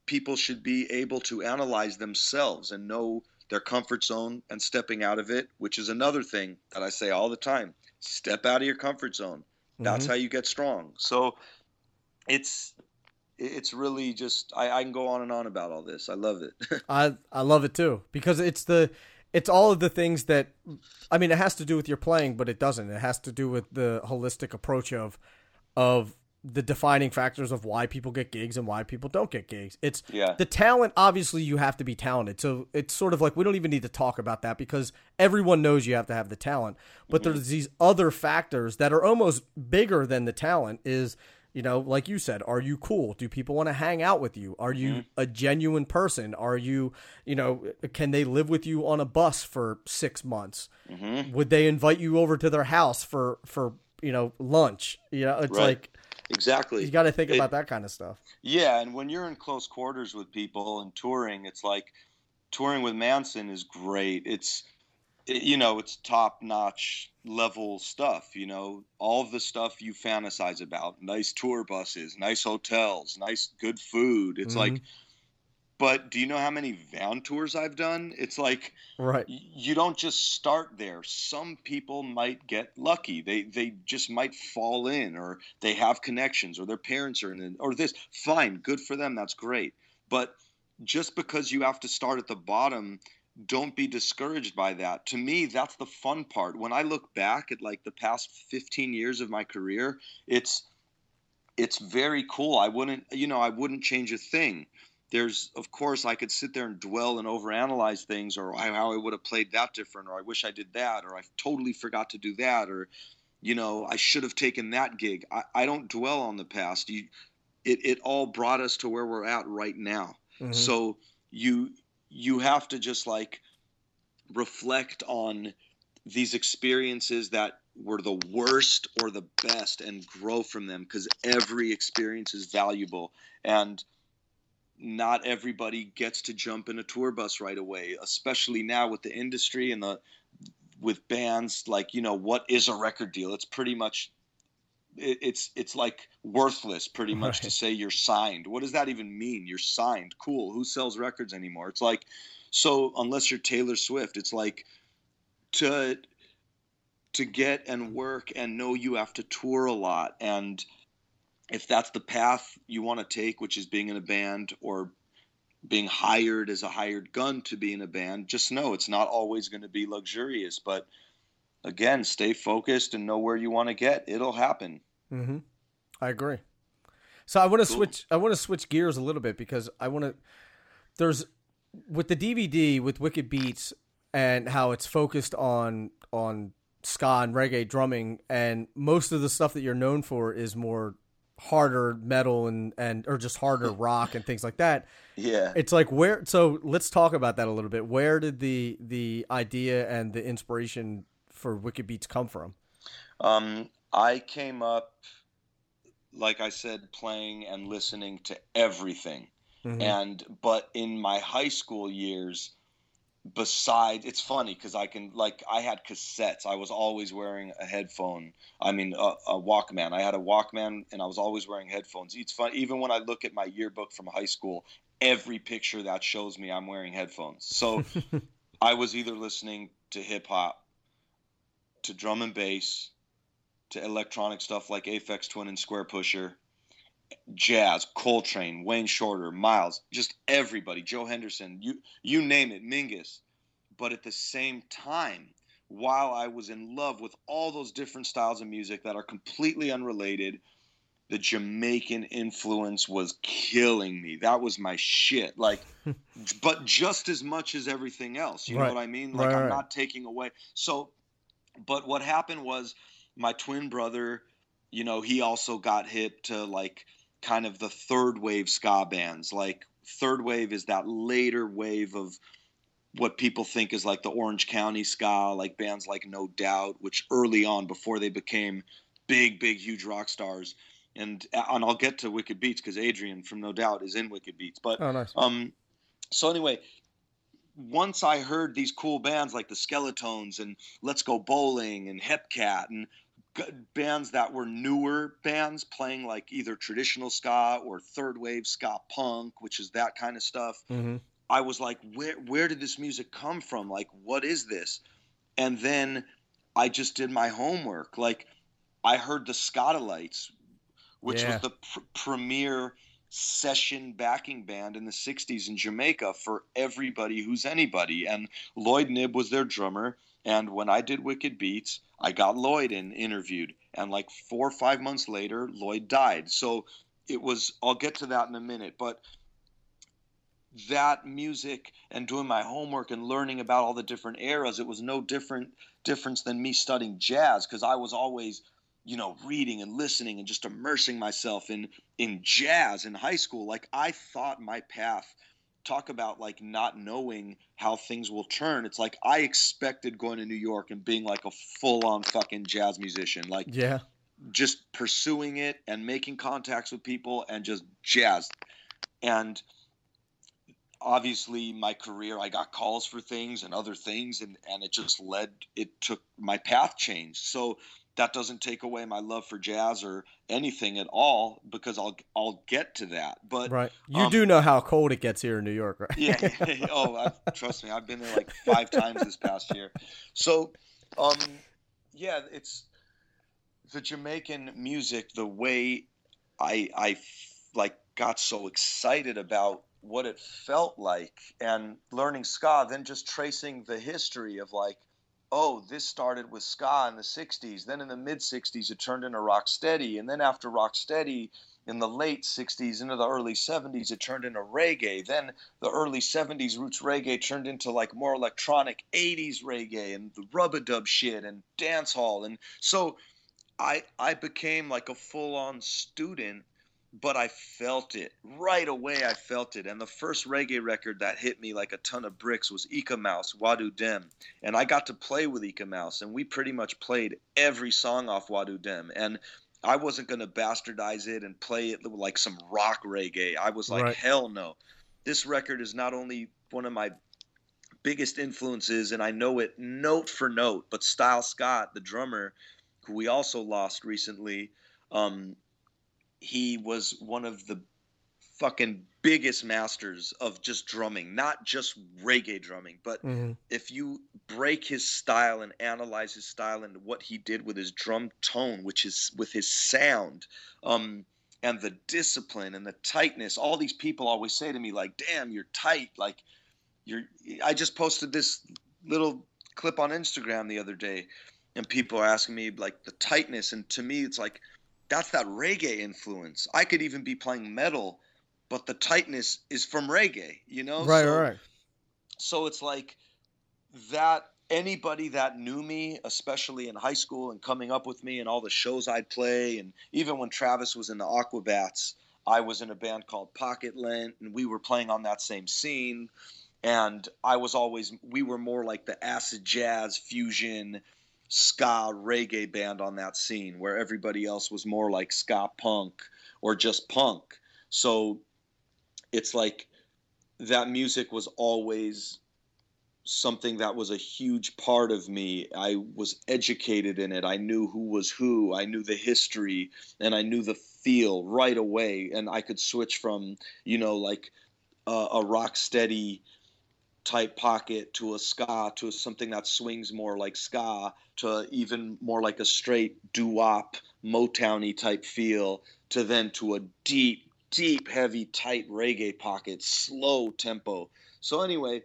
people should be able to analyze themselves and know their comfort zone and stepping out of it, which is another thing that I say all the time. Step out of your comfort zone. That's Mhm. how you get strong. So it's it's really just I, I can go on and on about all this. I love it. I I love it too because it's the it's all of the things that I mean it has to do with your playing, but it doesn't. It has to do with the holistic approach of of the defining factors of why people get gigs and why people don't get gigs. It's Yeah. the talent. Obviously, you have to be talented. So it's sort of like we don't even need to talk about that because everyone knows you have to have the talent. But mm-hmm. there's these other factors that are almost bigger than the talent. Is you know, like you said, are you cool? Do people want to hang out with you? Are you a genuine person? Are you, you know, can they live with you on a bus for six months? hmm Would they invite you over to their house for for you know lunch? You know, it's Right. like Exactly. you got to think It- about that kind of stuff. Yeah, and when you're in close quarters with people and touring, it's like touring with Manson is great. It's it- you know, it's top-notch level stuff, you know, all the stuff you fantasize about. Nice tour buses, nice hotels, nice good food. It's mm-hmm. like but do you know how many van tours I've done? It's like Right. you don't just start there. Some people might get lucky. They they just might fall in or they have connections or their parents are in it or this. Fine, good for them. That's great. But just because you have to start at the bottom, don't be discouraged by that. To me, that's the fun part. When I look back at like the past 15 years of my career, it's it's very cool. I wouldn't, you know, I wouldn't change a thing there's of course I could sit there and dwell and overanalyze things or how I would have played that different or I wish I did that or I totally forgot to do that or you know I should have taken that gig. I, I don't dwell on the past. You it, it all brought us to where we're at right now. Mhm. So you you have to just like reflect on these experiences that were the worst or the best and grow from them because every experience is valuable. And not everybody gets to jump in a tour bus right away especially now with the industry and the with bands like you know what is a record deal? It's pretty much it, it's it's like worthless pretty much to say you're signed. What does that even mean? You're signed. Cool. Who sells records anymore? It's like so unless you're taylor swift it's like to to get and work and know you have to tour a lot. And if that's the path you want to take which is being in a band or being hired as a hired gun to be in a band just know it's not always going to be luxurious but again stay focused and know where you want to get it'll happen Mm-hmm. I agree. So I want to Cool. switch. I want to switch gears a little bit because I want to. There's with the DVD with Wicked Beats and how it's focused on on ska and reggae drumming, and most of the stuff that you're known for is more harder metal and and or just harder rock and things like that. yeah It's like where. So let's talk about that a little bit. Where did the the idea and the inspiration for Wicked Beats come from? Um, I came up, like I said, playing and listening to everything. Mhm. And but in my high school years, besides it's funny because i can like i had cassettes i was always wearing a headphone i mean a, a, walkman i had a walkman and i was always wearing headphones it's fun even when i look at my yearbook from high school every picture that shows me i'm wearing headphones so i was either listening to hip-hop to drum and bass to electronic stuff like Aphex Twin and Squarepusher jazz, Coltrane, Wayne Shorter, Miles, just everybody, Joe Henderson, you you name it, Mingus. But at the same time, while I was in love with all those different styles of music that are completely unrelated, the Jamaican influence was killing me. That was my shit. Like, but just as much as everything else. You right. know what I mean? Like, right, I'm right. not taking away. So, but what happened was my twin brother, you know, he also got hit to like kind of the third wave ska bands. Like third wave is that later wave of what people think is like the Orange County ska, like bands like No Doubt, which early on before they became big, big, huge rock stars. And and I'll get to Wicked Beats because Adrian from No Doubt is in Wicked Beats. But oh, nice. um, so anyway, once I heard these cool bands like the Skeletones and Let's Go Bowling and Hepcat and bands that were newer bands playing like either traditional ska or third wave ska punk, which is that kind of stuff. Mm-hmm. I was like, where where did this music come from? Like, what is this? And then I just did my homework. Like, I heard the Skatalites, which yeah. was the pr- premier session backing band in the 60s in Jamaica for everybody who's anybody. And Lloyd Knibb was their drummer. And when I did Wicked Beats, I got Lloyd in interviewed, and like four or five months later, Lloyd died. So it was. I'll get to that in a minute, but that music and doing my homework and learning about all the different eras, it was no different difference than me studying jazz because I was always, you know, reading and listening and just immersing myself in in jazz in high school. Like I thought my path talk about like not knowing how things will turn. It's like I expected going to New York and being like a full on fucking jazz musician. Like yeah. Just pursuing it and making contacts with people and just jazz. And obviously my career I got calls for things and other things and and it just led it took my path changed. So that doesn't take away my love for jazz or anything at all because I'll I'll get to that. But right, you um, do know how cold it gets here in New York, right? yeah. oh, I, trust me, I've been there like five times this past year. So, um, yeah, it's the Jamaican music. The way I I like got so excited about what it felt like and learning ska, then just tracing the history of like oh, this started with ska in the 60s. Then in the mid 60s, it turned into rock steady. And then after rock steady, in the late 60s into the early 70s, it turned into reggae. Then the early 70s roots reggae turned into like more electronic 80s reggae and the rub-a-dub shit and dance hall. And so I, I became like a full on student but I felt it right away. I felt it, and the first reggae record that hit me like a ton of bricks was Eek-A-Mouse, Wa-Do-Dem, and I got to play with Eek-A-Mouse, and we pretty much played every song off Wa-Do-Dem, and I wasn't gonna bastardize it and play it like some rock reggae. I was like, right. hell no. This record is not only one of my biggest influences, and I know it note for note, but Style Scott, the drummer, who we also lost recently. Um, he was one of the fucking biggest masters of just drumming, not just reggae drumming, but mm-hmm. if you break his style and analyze his style and what he did with his drum tone, which is with his sound, um, and the discipline and the tightness, all these people always say to me, like, damn, you're tight. Like, you're, I just posted this little clip on Instagram the other day, and people are asking me, like, the tightness. And to me, it's like, that's that reggae influence. I could even be playing metal, but the tightness is from reggae, you know? Right, so, right. So it's like that anybody that knew me, especially in high school and coming up with me and all the shows I'd play, and even when Travis was in the Aquabats, I was in a band called Pocket Lint, and we were playing on that same scene. And I was always, we were more like the acid jazz fusion ska reggae band on that scene where everybody else was more like ska punk or just punk. So it's like that music was always something that was a huge part of me. I was educated in it. I knew who was who. I knew the history and I knew the feel right away. And I could switch from, you know, like uh, a rock steady type pocket to a ska to something that swings more like ska to even more like a straight doo-wop motowny type feel to then to a deep deep heavy tight reggae pocket slow tempo. So anyway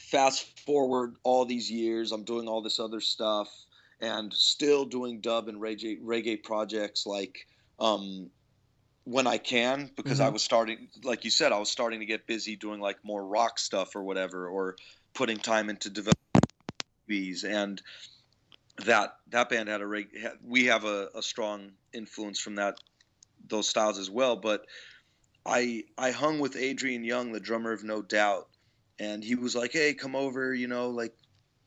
fast forward all these years, I'm doing all this other stuff and still doing dub and reggae, reggae projects like um, when I can because mm-hmm. I was starting, like you said, I was starting to get busy doing like more rock stuff or whatever, or putting time into developing these and that that band had a reg- we have a, a strong influence from that those styles as well but I I hung with Adrian Young, the drummer of No Doubt and he was like, "Hey, come over, you know, like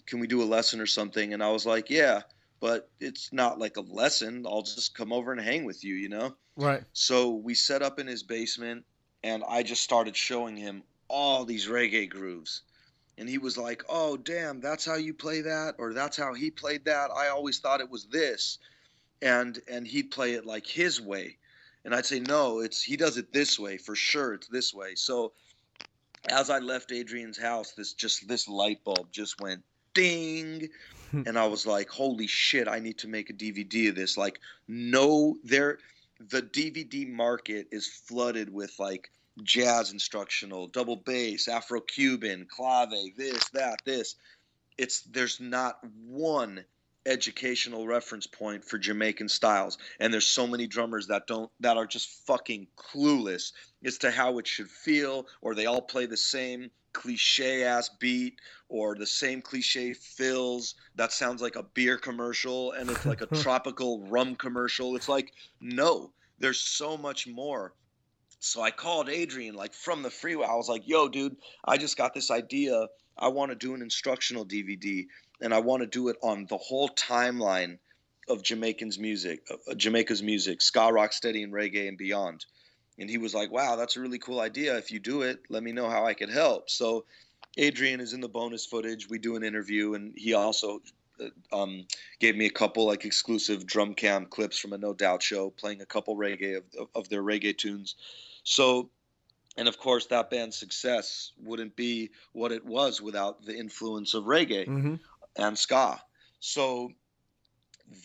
can we do a lesson or something?" And I was like, "Yeah, but it's not like a lesson. I'll just come over and hang with you, you know?" Right. So we set up in his basement and I just started showing him all these reggae grooves. And he was like, "Oh, damn, that's how you play that or that's how he played that. I always thought it was this." And and he'd play it like his way. And I'd say, "No, it's he does it this way. For sure it's this way." So as I left Adrian's house, this just this light bulb just went ding. and I was like, holy shit, I need to make a DVD of this. Like, no, there, the DVD market is flooded with like jazz instructional, double bass, Afro Cuban, clave, this, that, this. It's there's not one educational reference point for Jamaican styles. And there's so many drummers that don't that are just fucking clueless as to how it should feel, or they all play the same cliche ass beat or the same cliche fills that sounds like a beer commercial and it's like a tropical rum commercial. It's like, no, there's so much more. So I called Adrian like from the freeway. I was like, yo, dude, I just got this idea. I want to do an instructional DVD and I want to do it on the whole timeline of Jamaican's music, uh, Jamaica's music, ska, rock, steady, and reggae, and beyond. And he was like, "Wow, that's a really cool idea. If you do it, let me know how I could help." So, Adrian is in the bonus footage. We do an interview, and he also uh, um, gave me a couple like exclusive drum cam clips from a No Doubt show, playing a couple reggae of, of their reggae tunes. So and of course that band's success wouldn't be what it was without the influence of reggae mm-hmm and ska. So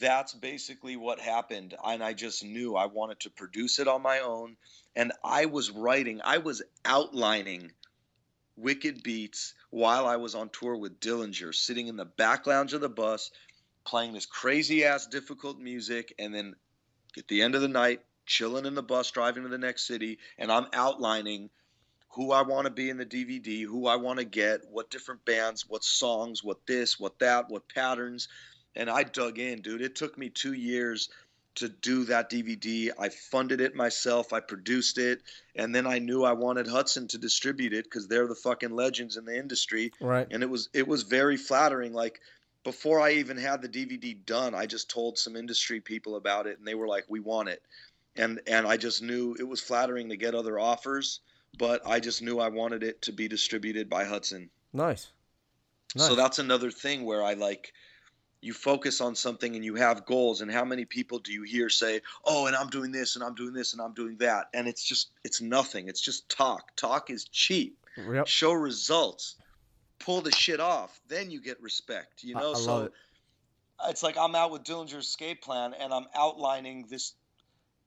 that's basically what happened. And I just knew I wanted to produce it on my own. And I was writing, I was outlining wicked beats while I was on tour with Dillinger, sitting in the back lounge of the bus, playing this crazy ass difficult music. And then at the end of the night, chilling in the bus, driving to the next city, and I'm outlining who I want to be in the DVD, who I want to get, what different bands, what songs, what this, what that, what patterns. And I dug in, dude. It took me two years to do that DVD. I funded it myself. I produced it, and then I knew I wanted Hudson to distribute it because they're the fucking legends in the industry. Right. And it was it was very flattering. Like before I even had the DVD done, I just told some industry people about it, and they were like, "We want it," and and I just knew it was flattering to get other offers but I just knew I wanted it to be distributed by Hudson. Nice. nice. So that's another thing where I like you focus on something and you have goals and how many people do you hear say oh and i'm doing this and i'm doing this and i'm doing that and it's just it's nothing. It's just talk. Talk is cheap. Yep. show results. Pull the shit off. Then you get respect you know? I, I so it. it's like i'm out with dillinger's escape plan and i'm outlining this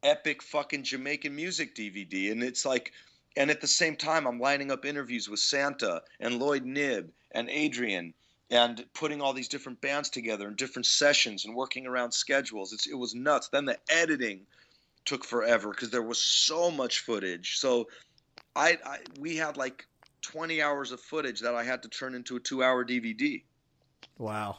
epic fucking jamaican music dvd and it's like and at the same time, I'm lining up interviews with Santa and Lloyd Knibb and Adrian and putting all these different bands together in different sessions and working around schedules. It's, it was nuts. Then the editing took forever because there was so much footage. So I, I we had like 20 hours of footage that I had to turn into a two hour DVD. Wow.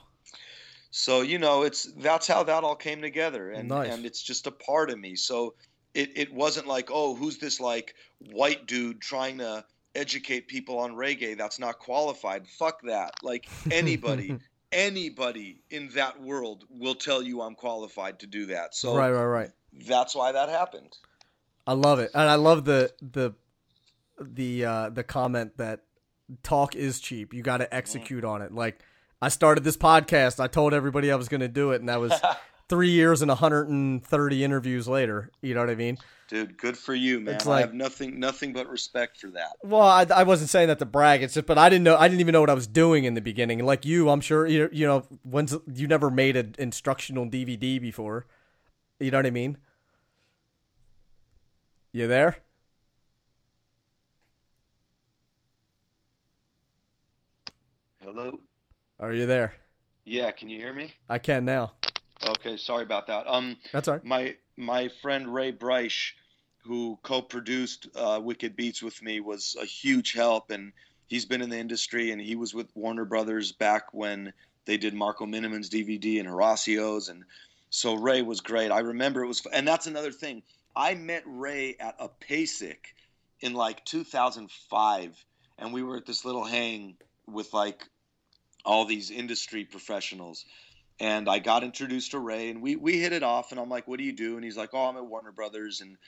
So you know, it's that's how that all came together, and nice. and it's just a part of me. So it, it wasn't like, oh, who's this like white dude trying to educate people on reggae that's not qualified? Fuck that. Like anybody, anybody in that world will tell you I'm qualified to do that. So right, right, right. That's why that happened. I love it, and I love the the the uh, the comment that talk is cheap. You got to execute on it. Like I started this podcast, I told everybody I was going to do it, and that was three years and 130 interviews later. You know what I mean? Dude, good for you, man. It's I have nothing nothing but respect for that. Well, I, I wasn't saying that to brag. It's just, but I didn't know. I didn't even know what I was doing in the beginning. Like you, I'm sure you. You know, when's you never made an instructional DVD before? You know what I mean? You there? Hello? Are you there? Yeah, can you hear me? I can now. Okay, sorry about that. Um That's all right. my my friend Ray Bryce, who co-produced uh, Wicked Beats with me, was a huge help, and he's been in the industry, and he was with Warner Brothers back when they did Marco Minnemann's DVD and Horacio's, and so Ray was great. I remember it was, and that's another thing. I met Ray at a PASIC in like 2005, and we were at this little hang with like all these industry professionals and I got introduced to Ray, and we we hit it off. And I'm like, "What do you do?" And he's like, "Oh, I'm at Warner Brothers." And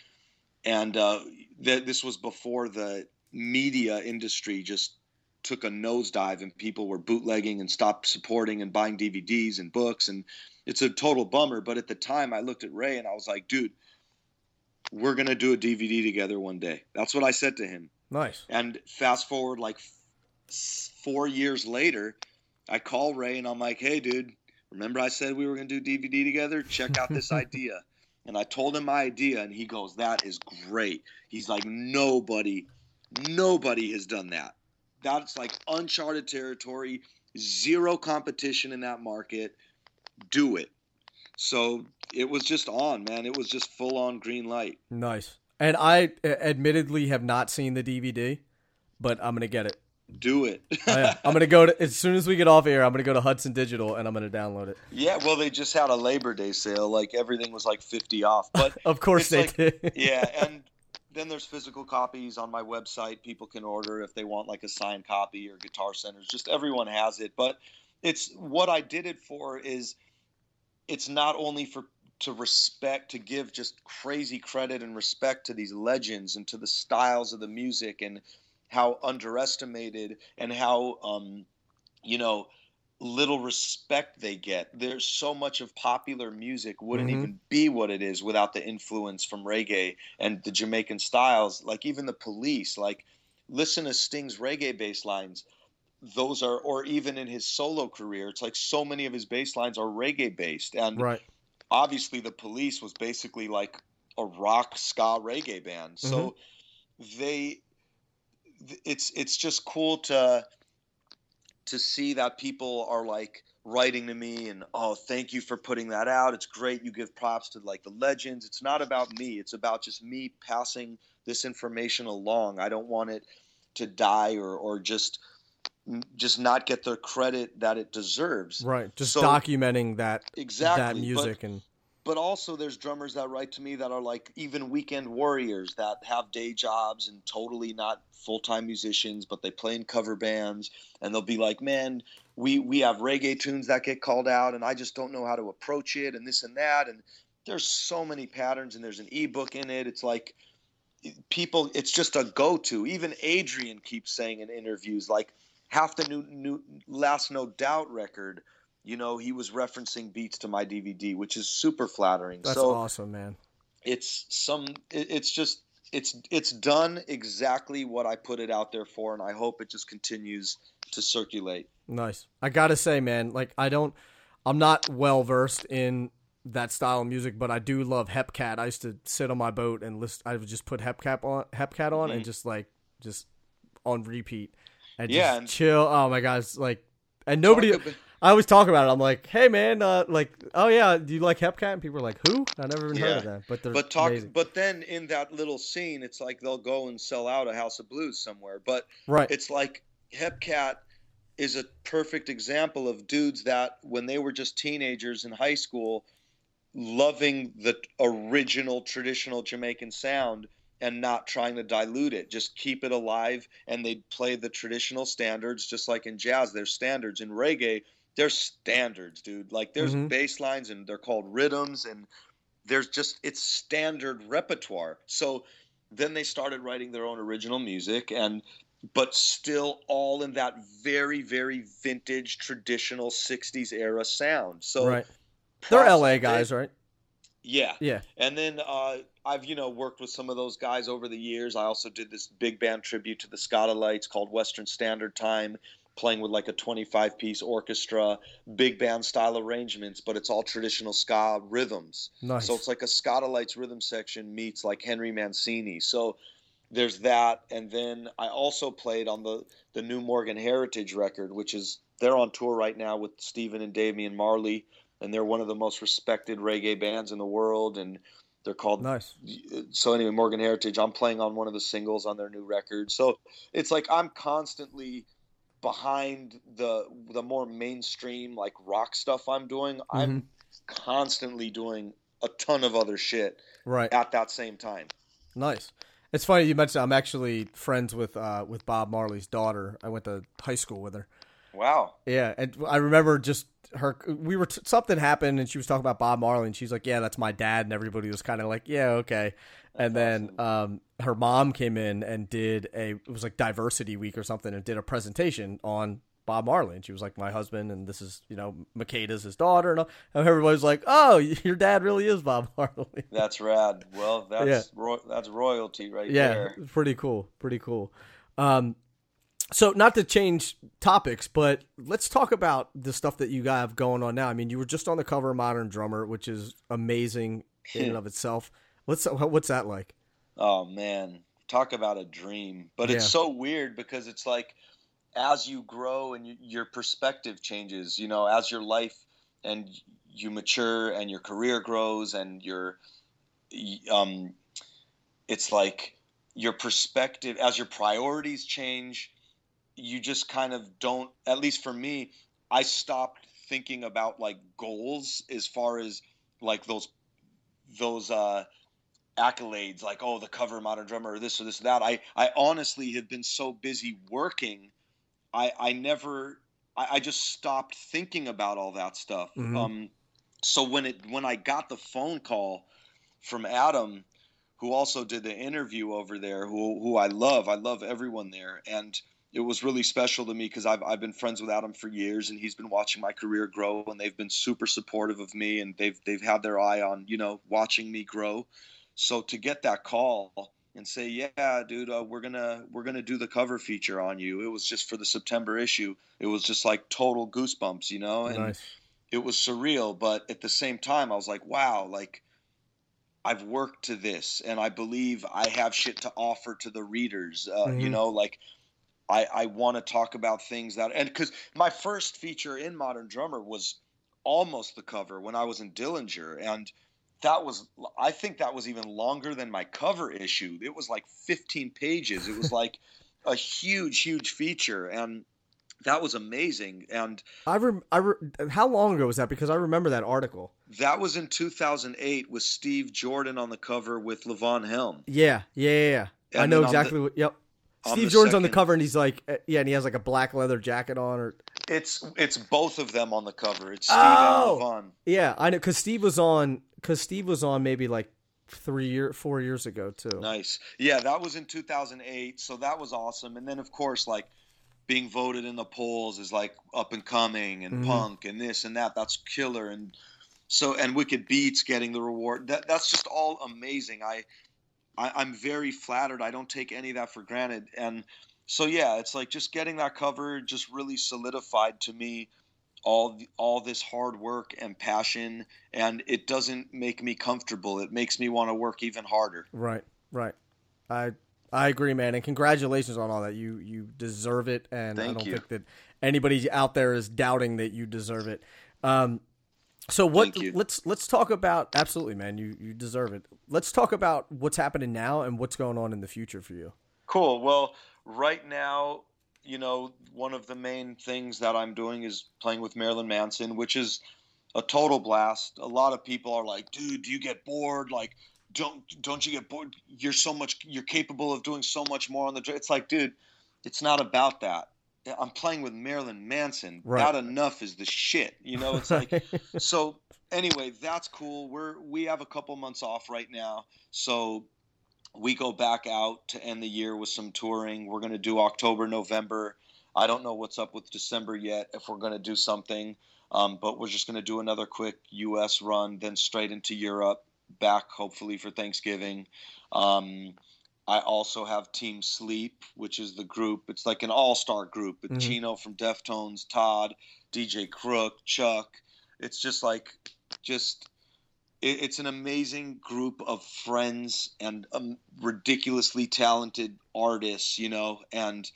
and uh, th- this was before the media industry just took a nosedive, and people were bootlegging and stopped supporting and buying DVDs and books, and it's a total bummer. But at the time, I looked at Ray and I was like, "Dude, we're gonna do a DVD together one day." That's what I said to him. Nice. And fast forward like f- four years later, I call Ray and I'm like, hey, dude, remember I said we were going to do DVD together? Check out this idea. And I told him my idea, and he goes, that is great. He's like, nobody, nobody has done that. That's like uncharted territory, zero competition in that market. Do it. So it was just on, man. It was just full on green light. Nice. And I uh, admittedly have not seen the DVD, but I'm gonna get it. Do it. Oh, yeah. I'm gonna go to as soon as we get off air. I'm gonna go to Hudson Digital and I'm gonna download it. Yeah, well, they just had a Labor Day sale. Like everything was like fifty off. But Of course they like- did. yeah, and then there's physical copies on my website. People can order if they want like a signed copy or Guitar Centers. Just everyone has it. But it's what I did it for is it's not only for to respect to give just crazy credit and respect to these legends and to the styles of the music and how underestimated and how um, you know little respect they get. There's so much of popular music wouldn't Mhm. even be what it is without the influence from reggae and the Jamaican styles. Like even the police, like listen to Sting's reggae bass lines. Those are, or even in his solo career, it's like so many of his bass lines are reggae based. And right. obviously the police was basically like a rock ska reggae band so they th- it's it's just cool to to see that people are like writing to me and oh thank you for putting that out. It's great you give props to like the legends. It's not about me. It's about just me passing this information along. I don't want it to die or or just just not get the credit that it deserves. Right. Just So- documenting that exactly that but- music and but also there's drummers that write to me that are like even weekend warriors that have day jobs and totally not full-time musicians but they play in cover bands and they'll be like man we we have reggae tunes that get called out and i just don't know how to approach it and this and that and there's so many patterns and there's an ebook in it. It's like people it's just a go-to. Even adrian keeps saying in interviews like half the new new last no doubt record you know he was referencing beats to my dvd which is super flattering that's so awesome, man. it's some it's just it's it's done exactly what i put it out there for and i hope it just continues to circulate Nice. I gotta say, man, like I don't, I'm not well versed in that style of music, but I do love Hepcat. I used to sit on my boat and list. I would just put Hepcat on, Hepcat on, and Mhm. just like just on repeat, and Yeah, just and- chill. Oh my god, it's like, and nobody. About- I always talk about it. I'm like, hey man, uh, like, oh yeah, do you like Hepcat? And people are like, who? I never even heard of that. But they're but talk amazing. but then in that little scene it's like they'll go and sell out a house of blues somewhere but right. it's like hepcat is a perfect example of dudes that when they were just teenagers in high school loving the original traditional jamaican sound and not trying to dilute it just keep it alive and they'd play the traditional standards just like in jazz there's standards in reggae there's standards dude like there's Mhm. bass lines and they're called rhythms and there's just it's standard repertoire so then they started writing their own original music and but still all in that very, very vintage, traditional '60s era sound. So right. They're LA guys, right? Yeah, Yeah. and then uh, I've you know worked with some of those guys over the years. I also did this big band tribute to the Skatalites called Western Standard Time, playing with like a 25 piece orchestra, big band style arrangements, but it's all traditional ska rhythms. Nice. So it's like a Skatalites rhythm section meets like Henry Mancini. So there's that, and then I also played on the the new Morgan Heritage record, which is they're on tour right now with Stephen and Damian Marley, and they're one of the most respected reggae bands in the world, and they're called nice. so anyway, Morgan Heritage. I'm playing on one of the singles on their new record. So it's like I'm constantly behind the the more mainstream like rock stuff I'm doing. I'm constantly doing a ton of other shit Right. at that same time. Nice. It's funny you mentioned I'm actually friends with uh with Bob Marley's daughter. I went to high school with her. Wow. Yeah, and I remember just her. We were something happened, and she was talking about Bob Marley, and she's like, "Yeah, that's my dad," and everybody was kind of like, "Yeah, okay." and then um, her mom came in and did a it was like diversity week or something, and did a presentation on Bob Marley, and she was like, "My husband, and this is you know Makeda's his daughter," and, all- and everybody's like, "Oh, your dad really is Bob Marley." That's rad. Well, that's Yeah. ro- that's royalty right yeah, there. pretty cool, pretty cool. Um, so not to change topics, but let's talk about the stuff that you have going on now. I mean, you were just on the cover of Modern Drummer, which is amazing in and of itself. What's what's that like? Oh man, talk about a dream. But it's so weird because it's like as you grow and you, your perspective changes, you know, as your life and you mature and your career grows and your um it's like your perspective as your priorities change, you just kind of don't at least for me, I stopped thinking about like goals as far as like those those uh accolades like oh the cover modern drummer or this or this or that i i honestly have been so busy working i i never i, I just stopped thinking about all that stuff Mhm. um so when it when i got the phone call from adam who also did the interview over there who who i love i love everyone there and it was really special to me because I've, I've been friends with Adam for years and he's been watching my career grow and they've been super supportive of me and they've they've had their eye on you know watching me grow so to get that call and say, "Yeah, dude, uh, we're gonna we're gonna do the cover feature on you," it was just for the September issue. It was just like total goosebumps, you know, and nice. it was surreal. But at the same time, I was like, "Wow, like." I've worked to this, and I believe I have shit to offer to the readers. Uh, You Mhm. know, like I, I want to talk about things that, and because my first feature in Modern Drummer was almost the cover when I was in Dillinger, and that was I think that was even longer than my cover issue. It was like 15 pages. It was like a huge, huge feature, and that was amazing. And I rem- I re- how long ago was that? Because I remember that article. that was in 2008 with Steve Jordan on the cover with Levon Helm. Yeah, yeah, yeah. yeah. I know on the- exactly what. Yep. Steve Jordan's on the cover, and he's like, uh, yeah, and he has like a black leather jacket on, or It's it's both of them on the cover. It's Steve Oh! and Levon. yeah, I know because Steve was on because Steve was on maybe like three year, four years ago too. Nice. Yeah, that was in 2008, so that was awesome. And then of course like being voted in the polls is like up and coming and Mhm. punk and this and that. That's killer and so and Wicked Beats getting the reward. That that's just all amazing. I, I I'm very flattered. I don't take any of that for granted. And so yeah, it's like just getting that cover just really solidified to me all the, all this hard work and passion and it doesn't make me comfortable. It makes me want to work even harder. Right, right. I I agree, man, and congratulations on all that. You you deserve it, and I don't you. think that anybody out there is doubting that you deserve it. Um, so what? Let's let's talk about absolutely, man. You you deserve it. Let's talk about what's happening now and what's going on in the future for you. Cool. Well, right now, you know, one of the main things that I'm doing is playing with Marilyn Manson, which is a total blast. A lot of people are like, "Dude, do you get bored? Like, don't don't you get bored? You're so much. You're capable of doing so much more on the." dr-" It's like, dude, it's not about that. I'm playing with Marilyn Manson. Right. That enough is the shit. You know, it's like so anyway, that's cool. We're we have a couple months off right now, so we go back out to end the year with some touring. We're going to do October, November. I don't know what's up with December yet, if we're going to do something, um, but we're just going to do another quick U.S. run, then straight into Europe, back hopefully for Thanksgiving. Um, I also have Team Sleep, which is the group. It's like an all-star group. It's Mhm. Chino from Deftones, Todd, DJ Crook, Chuck. It's just like, just it, it's an amazing group of friends and um, ridiculously talented artists, you know. And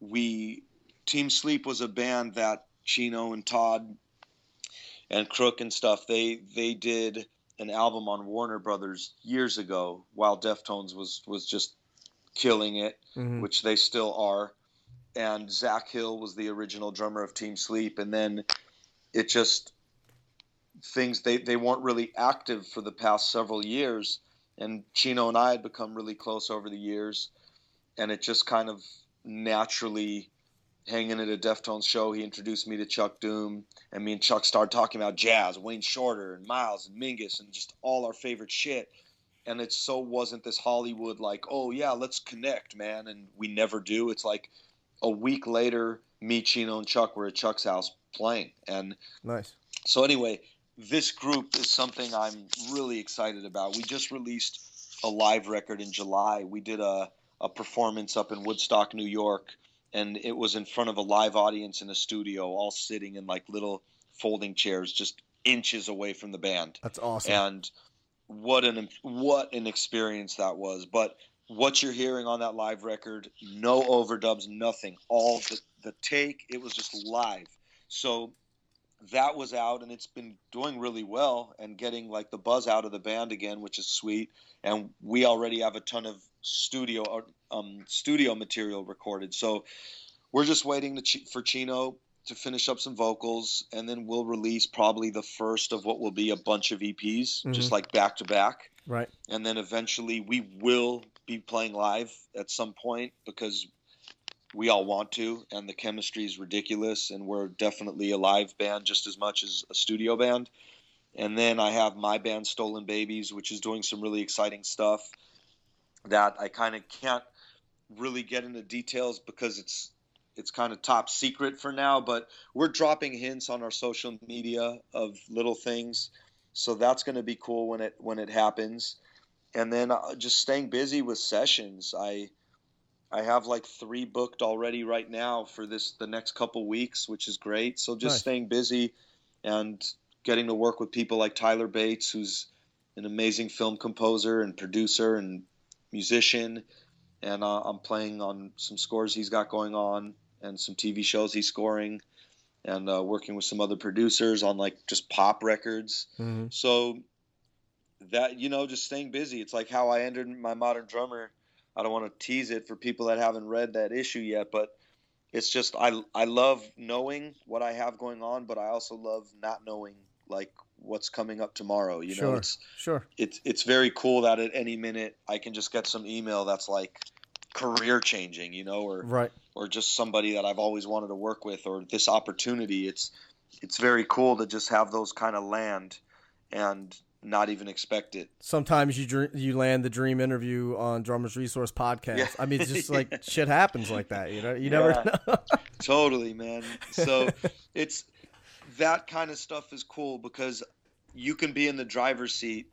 we, Team Sleep was a band that Chino and Todd and Crook and stuff. They they did an album on Warner Brothers years ago while Deftones was was just killing it, Mhm. which they still are. And Zach Hill was the original drummer of Team Sleep, and then it just things they they weren't really active for the past several years. And Chino and I had become really close over the years, and it just kind of naturally hanging at a Deftones show. He introduced me to Chuck Doom, and me and Chuck started talking about jazz, Wayne Shorter, and Miles, and Mingus, and just all our favorite shit. And it so wasn't this Hollywood like, oh yeah, let's connect, man, and we never do. It's like a week later, me, Chino, and Chuck were at Chuck's house playing, and Nice. so anyway, this group is something I'm really excited about. We just released a live record in July. We did a, a performance up in Woodstock, New York, and it was in front of a live audience in a studio, all sitting in like little folding chairs, just inches away from the band. That's awesome. And what an what an experience that was. But what you're hearing on that live record, no overdubs, nothing. All the, the take, it was just live. So that was out and it's been doing really well and getting like the buzz out of the band again, which is sweet. And we already have a ton of studio um, studio material recorded. So we're just waiting to Ch- for Chino to finish up some vocals, and then we'll release probably the first of what will be a bunch of EPs, just Mhm. like back to back. right. And then eventually we will be playing live at some point because we all want to, and the chemistry is ridiculous, and we're definitely a live band just as much as a studio band. And then I have my band Stolen Babies, which is doing some really exciting stuff that I kind of can't really get into details because it's it's kind of top secret for now, but we're dropping hints on our social media of little things. So that's going to be cool when it when it happens. And then uh, just staying busy with sessions. I I have like 3 booked already right now for this the next couple weeks, which is great. So just Nice. staying busy and getting to work with people like Tyler Bates who's an amazing film composer and producer and musician and uh, I'm playing on some scores he's got going on and some TV shows he's scoring, and uh, working with some other producers on like just pop records. hmm So that you know, just staying busy. It's like how I entered my modern drummer. I don't want to tease it for people that haven't read that issue yet, but it's just I I love knowing what I have going on, but I also love not knowing like what's coming up tomorrow. You know, it's Sure. it's it's very cool that at any minute I can just get some email that's like career changing, you know, or Right. or just somebody that I've always wanted to work with or this opportunity. It's it's very cool to just have those kind of land and not even expect it. Sometimes you dr- you land the dream interview on Drummers Resource podcast. Yeah. I mean, it's just like shit happens like that. You know, you never know. Totally, man. So it's that kind of stuff is cool because you can be in the driver's seat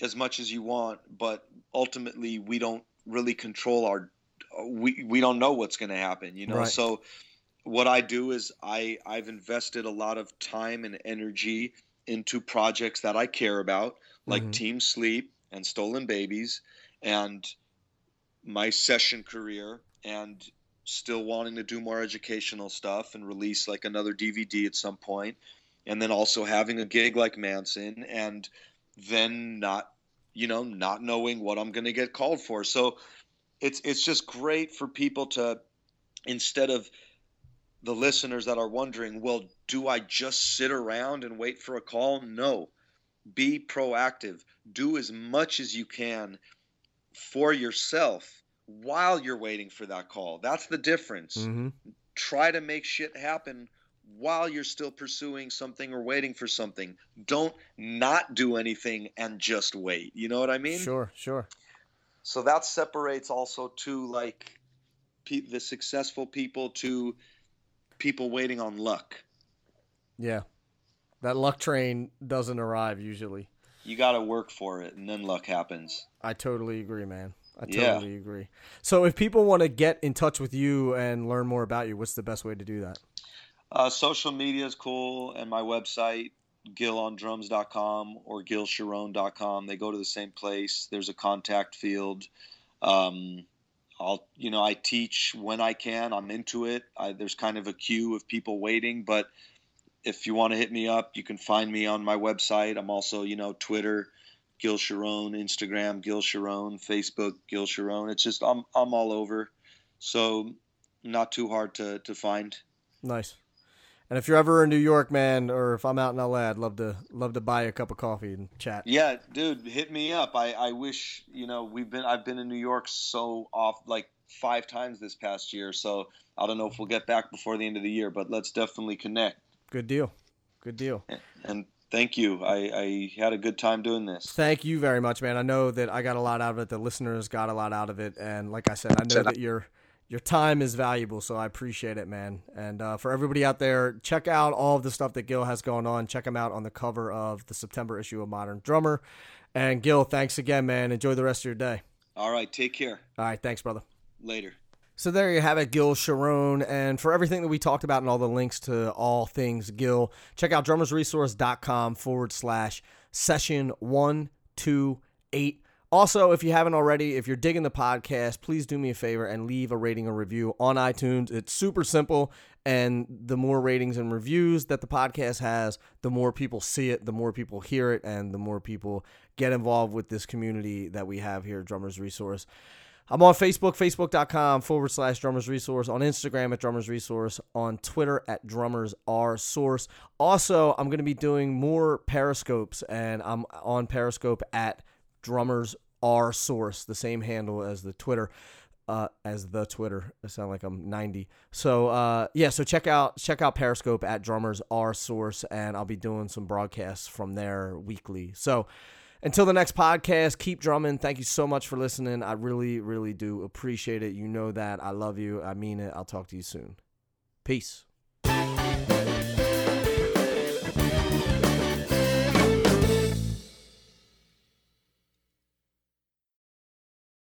as much as you want, but ultimately we don't really control our we we don't know what's going to happen, you know. Right. So what I do is I I've invested a lot of time and energy into projects that I care about, like Mhm. Team Sleep and Stolen Babies and my session career and still wanting to do more educational stuff and release like another DVD at some point and then also having a gig like Manson and then not you know not knowing what I'm going to get called for. So it's it's just great for people to instead of the listeners that are wondering well do I just sit around and wait for a call? No. Be proactive. Do as much as you can for yourself while you're waiting for that call that's the difference hmm try to make shit happen while you're still pursuing something or waiting for something. Don't not do anything and just wait. You know what I mean? Sure. Sure. So that separates also to like pe- the successful people to people waiting on luck. Yeah. That luck train doesn't arrive usually. You got to work for it, and then luck happens. I totally agree, man. I Yeah. totally agree. So if people want to get in touch with you and learn more about you, what's the best way to do that? Uh, social media is cool, and my website, gilondrums.com or gilsharone.com. They go to the same place. There's a contact field. Um, I'll, you know, I teach when I can. I'm into it. I, there's kind of a queue of people waiting, but if you want to hit me up, you can find me on my website. I'm also, you know, Twitter, Gil Sharone, Instagram, Gil Sharone, Facebook, Gil Sharone. It's just I'm I'm all over, so not too hard to to find. Nice. And if you're ever in New York, man, or if I'm out in LA, I'd love to love to buy a cup of coffee and chat. Yeah, dude, hit me up. I, I wish you know we've been I've been in New York so off like five times this past year. So I don't know if we'll get back before the end of the year, but let's definitely connect. Good deal. Good deal. And thank you. I, I had a good time doing this. Thank you very much, man. I know that I got a lot out of it. The listeners got a lot out of it, and like I said, I know that your your time is valuable, so I appreciate it, man. And uh, for everybody out there, check out all of the stuff that Gil has going on. Check him out on the cover of the September issue of Modern Drummer. And Gil, thanks again, man. Enjoy the rest of your day. All right, take care. All right, thanks, brother. Later. So there you have it, Gil Sharone. And for everything that we talked about and all the links to all things Gil, check out drummersresource.com forward slash session 128. Also, if you haven't already, if you're digging the podcast, please do me a favor and leave a rating or review on iTunes. It's super simple. And the more ratings and reviews that the podcast has, the more people see it, the more people hear it, and the more people get involved with this community that we have here at Drummers Resource. I'm on Facebook, facebook.com forward slash drummers resource, on Instagram at drummers resource, on Twitter at drummers r source. Also, I'm going to be doing more periscopes, and I'm on Periscope at drummers r source, the same handle as the Twitter. Uh, as the Twitter, I sound like I'm 90. So uh, yeah, so check out check out Periscope at drummers r source, and I'll be doing some broadcasts from there weekly. So until the next podcast, keep drumming. Thank you so much for listening. I really, really do appreciate it. You know that. I love you. I mean it. I'll talk to you soon. Peace.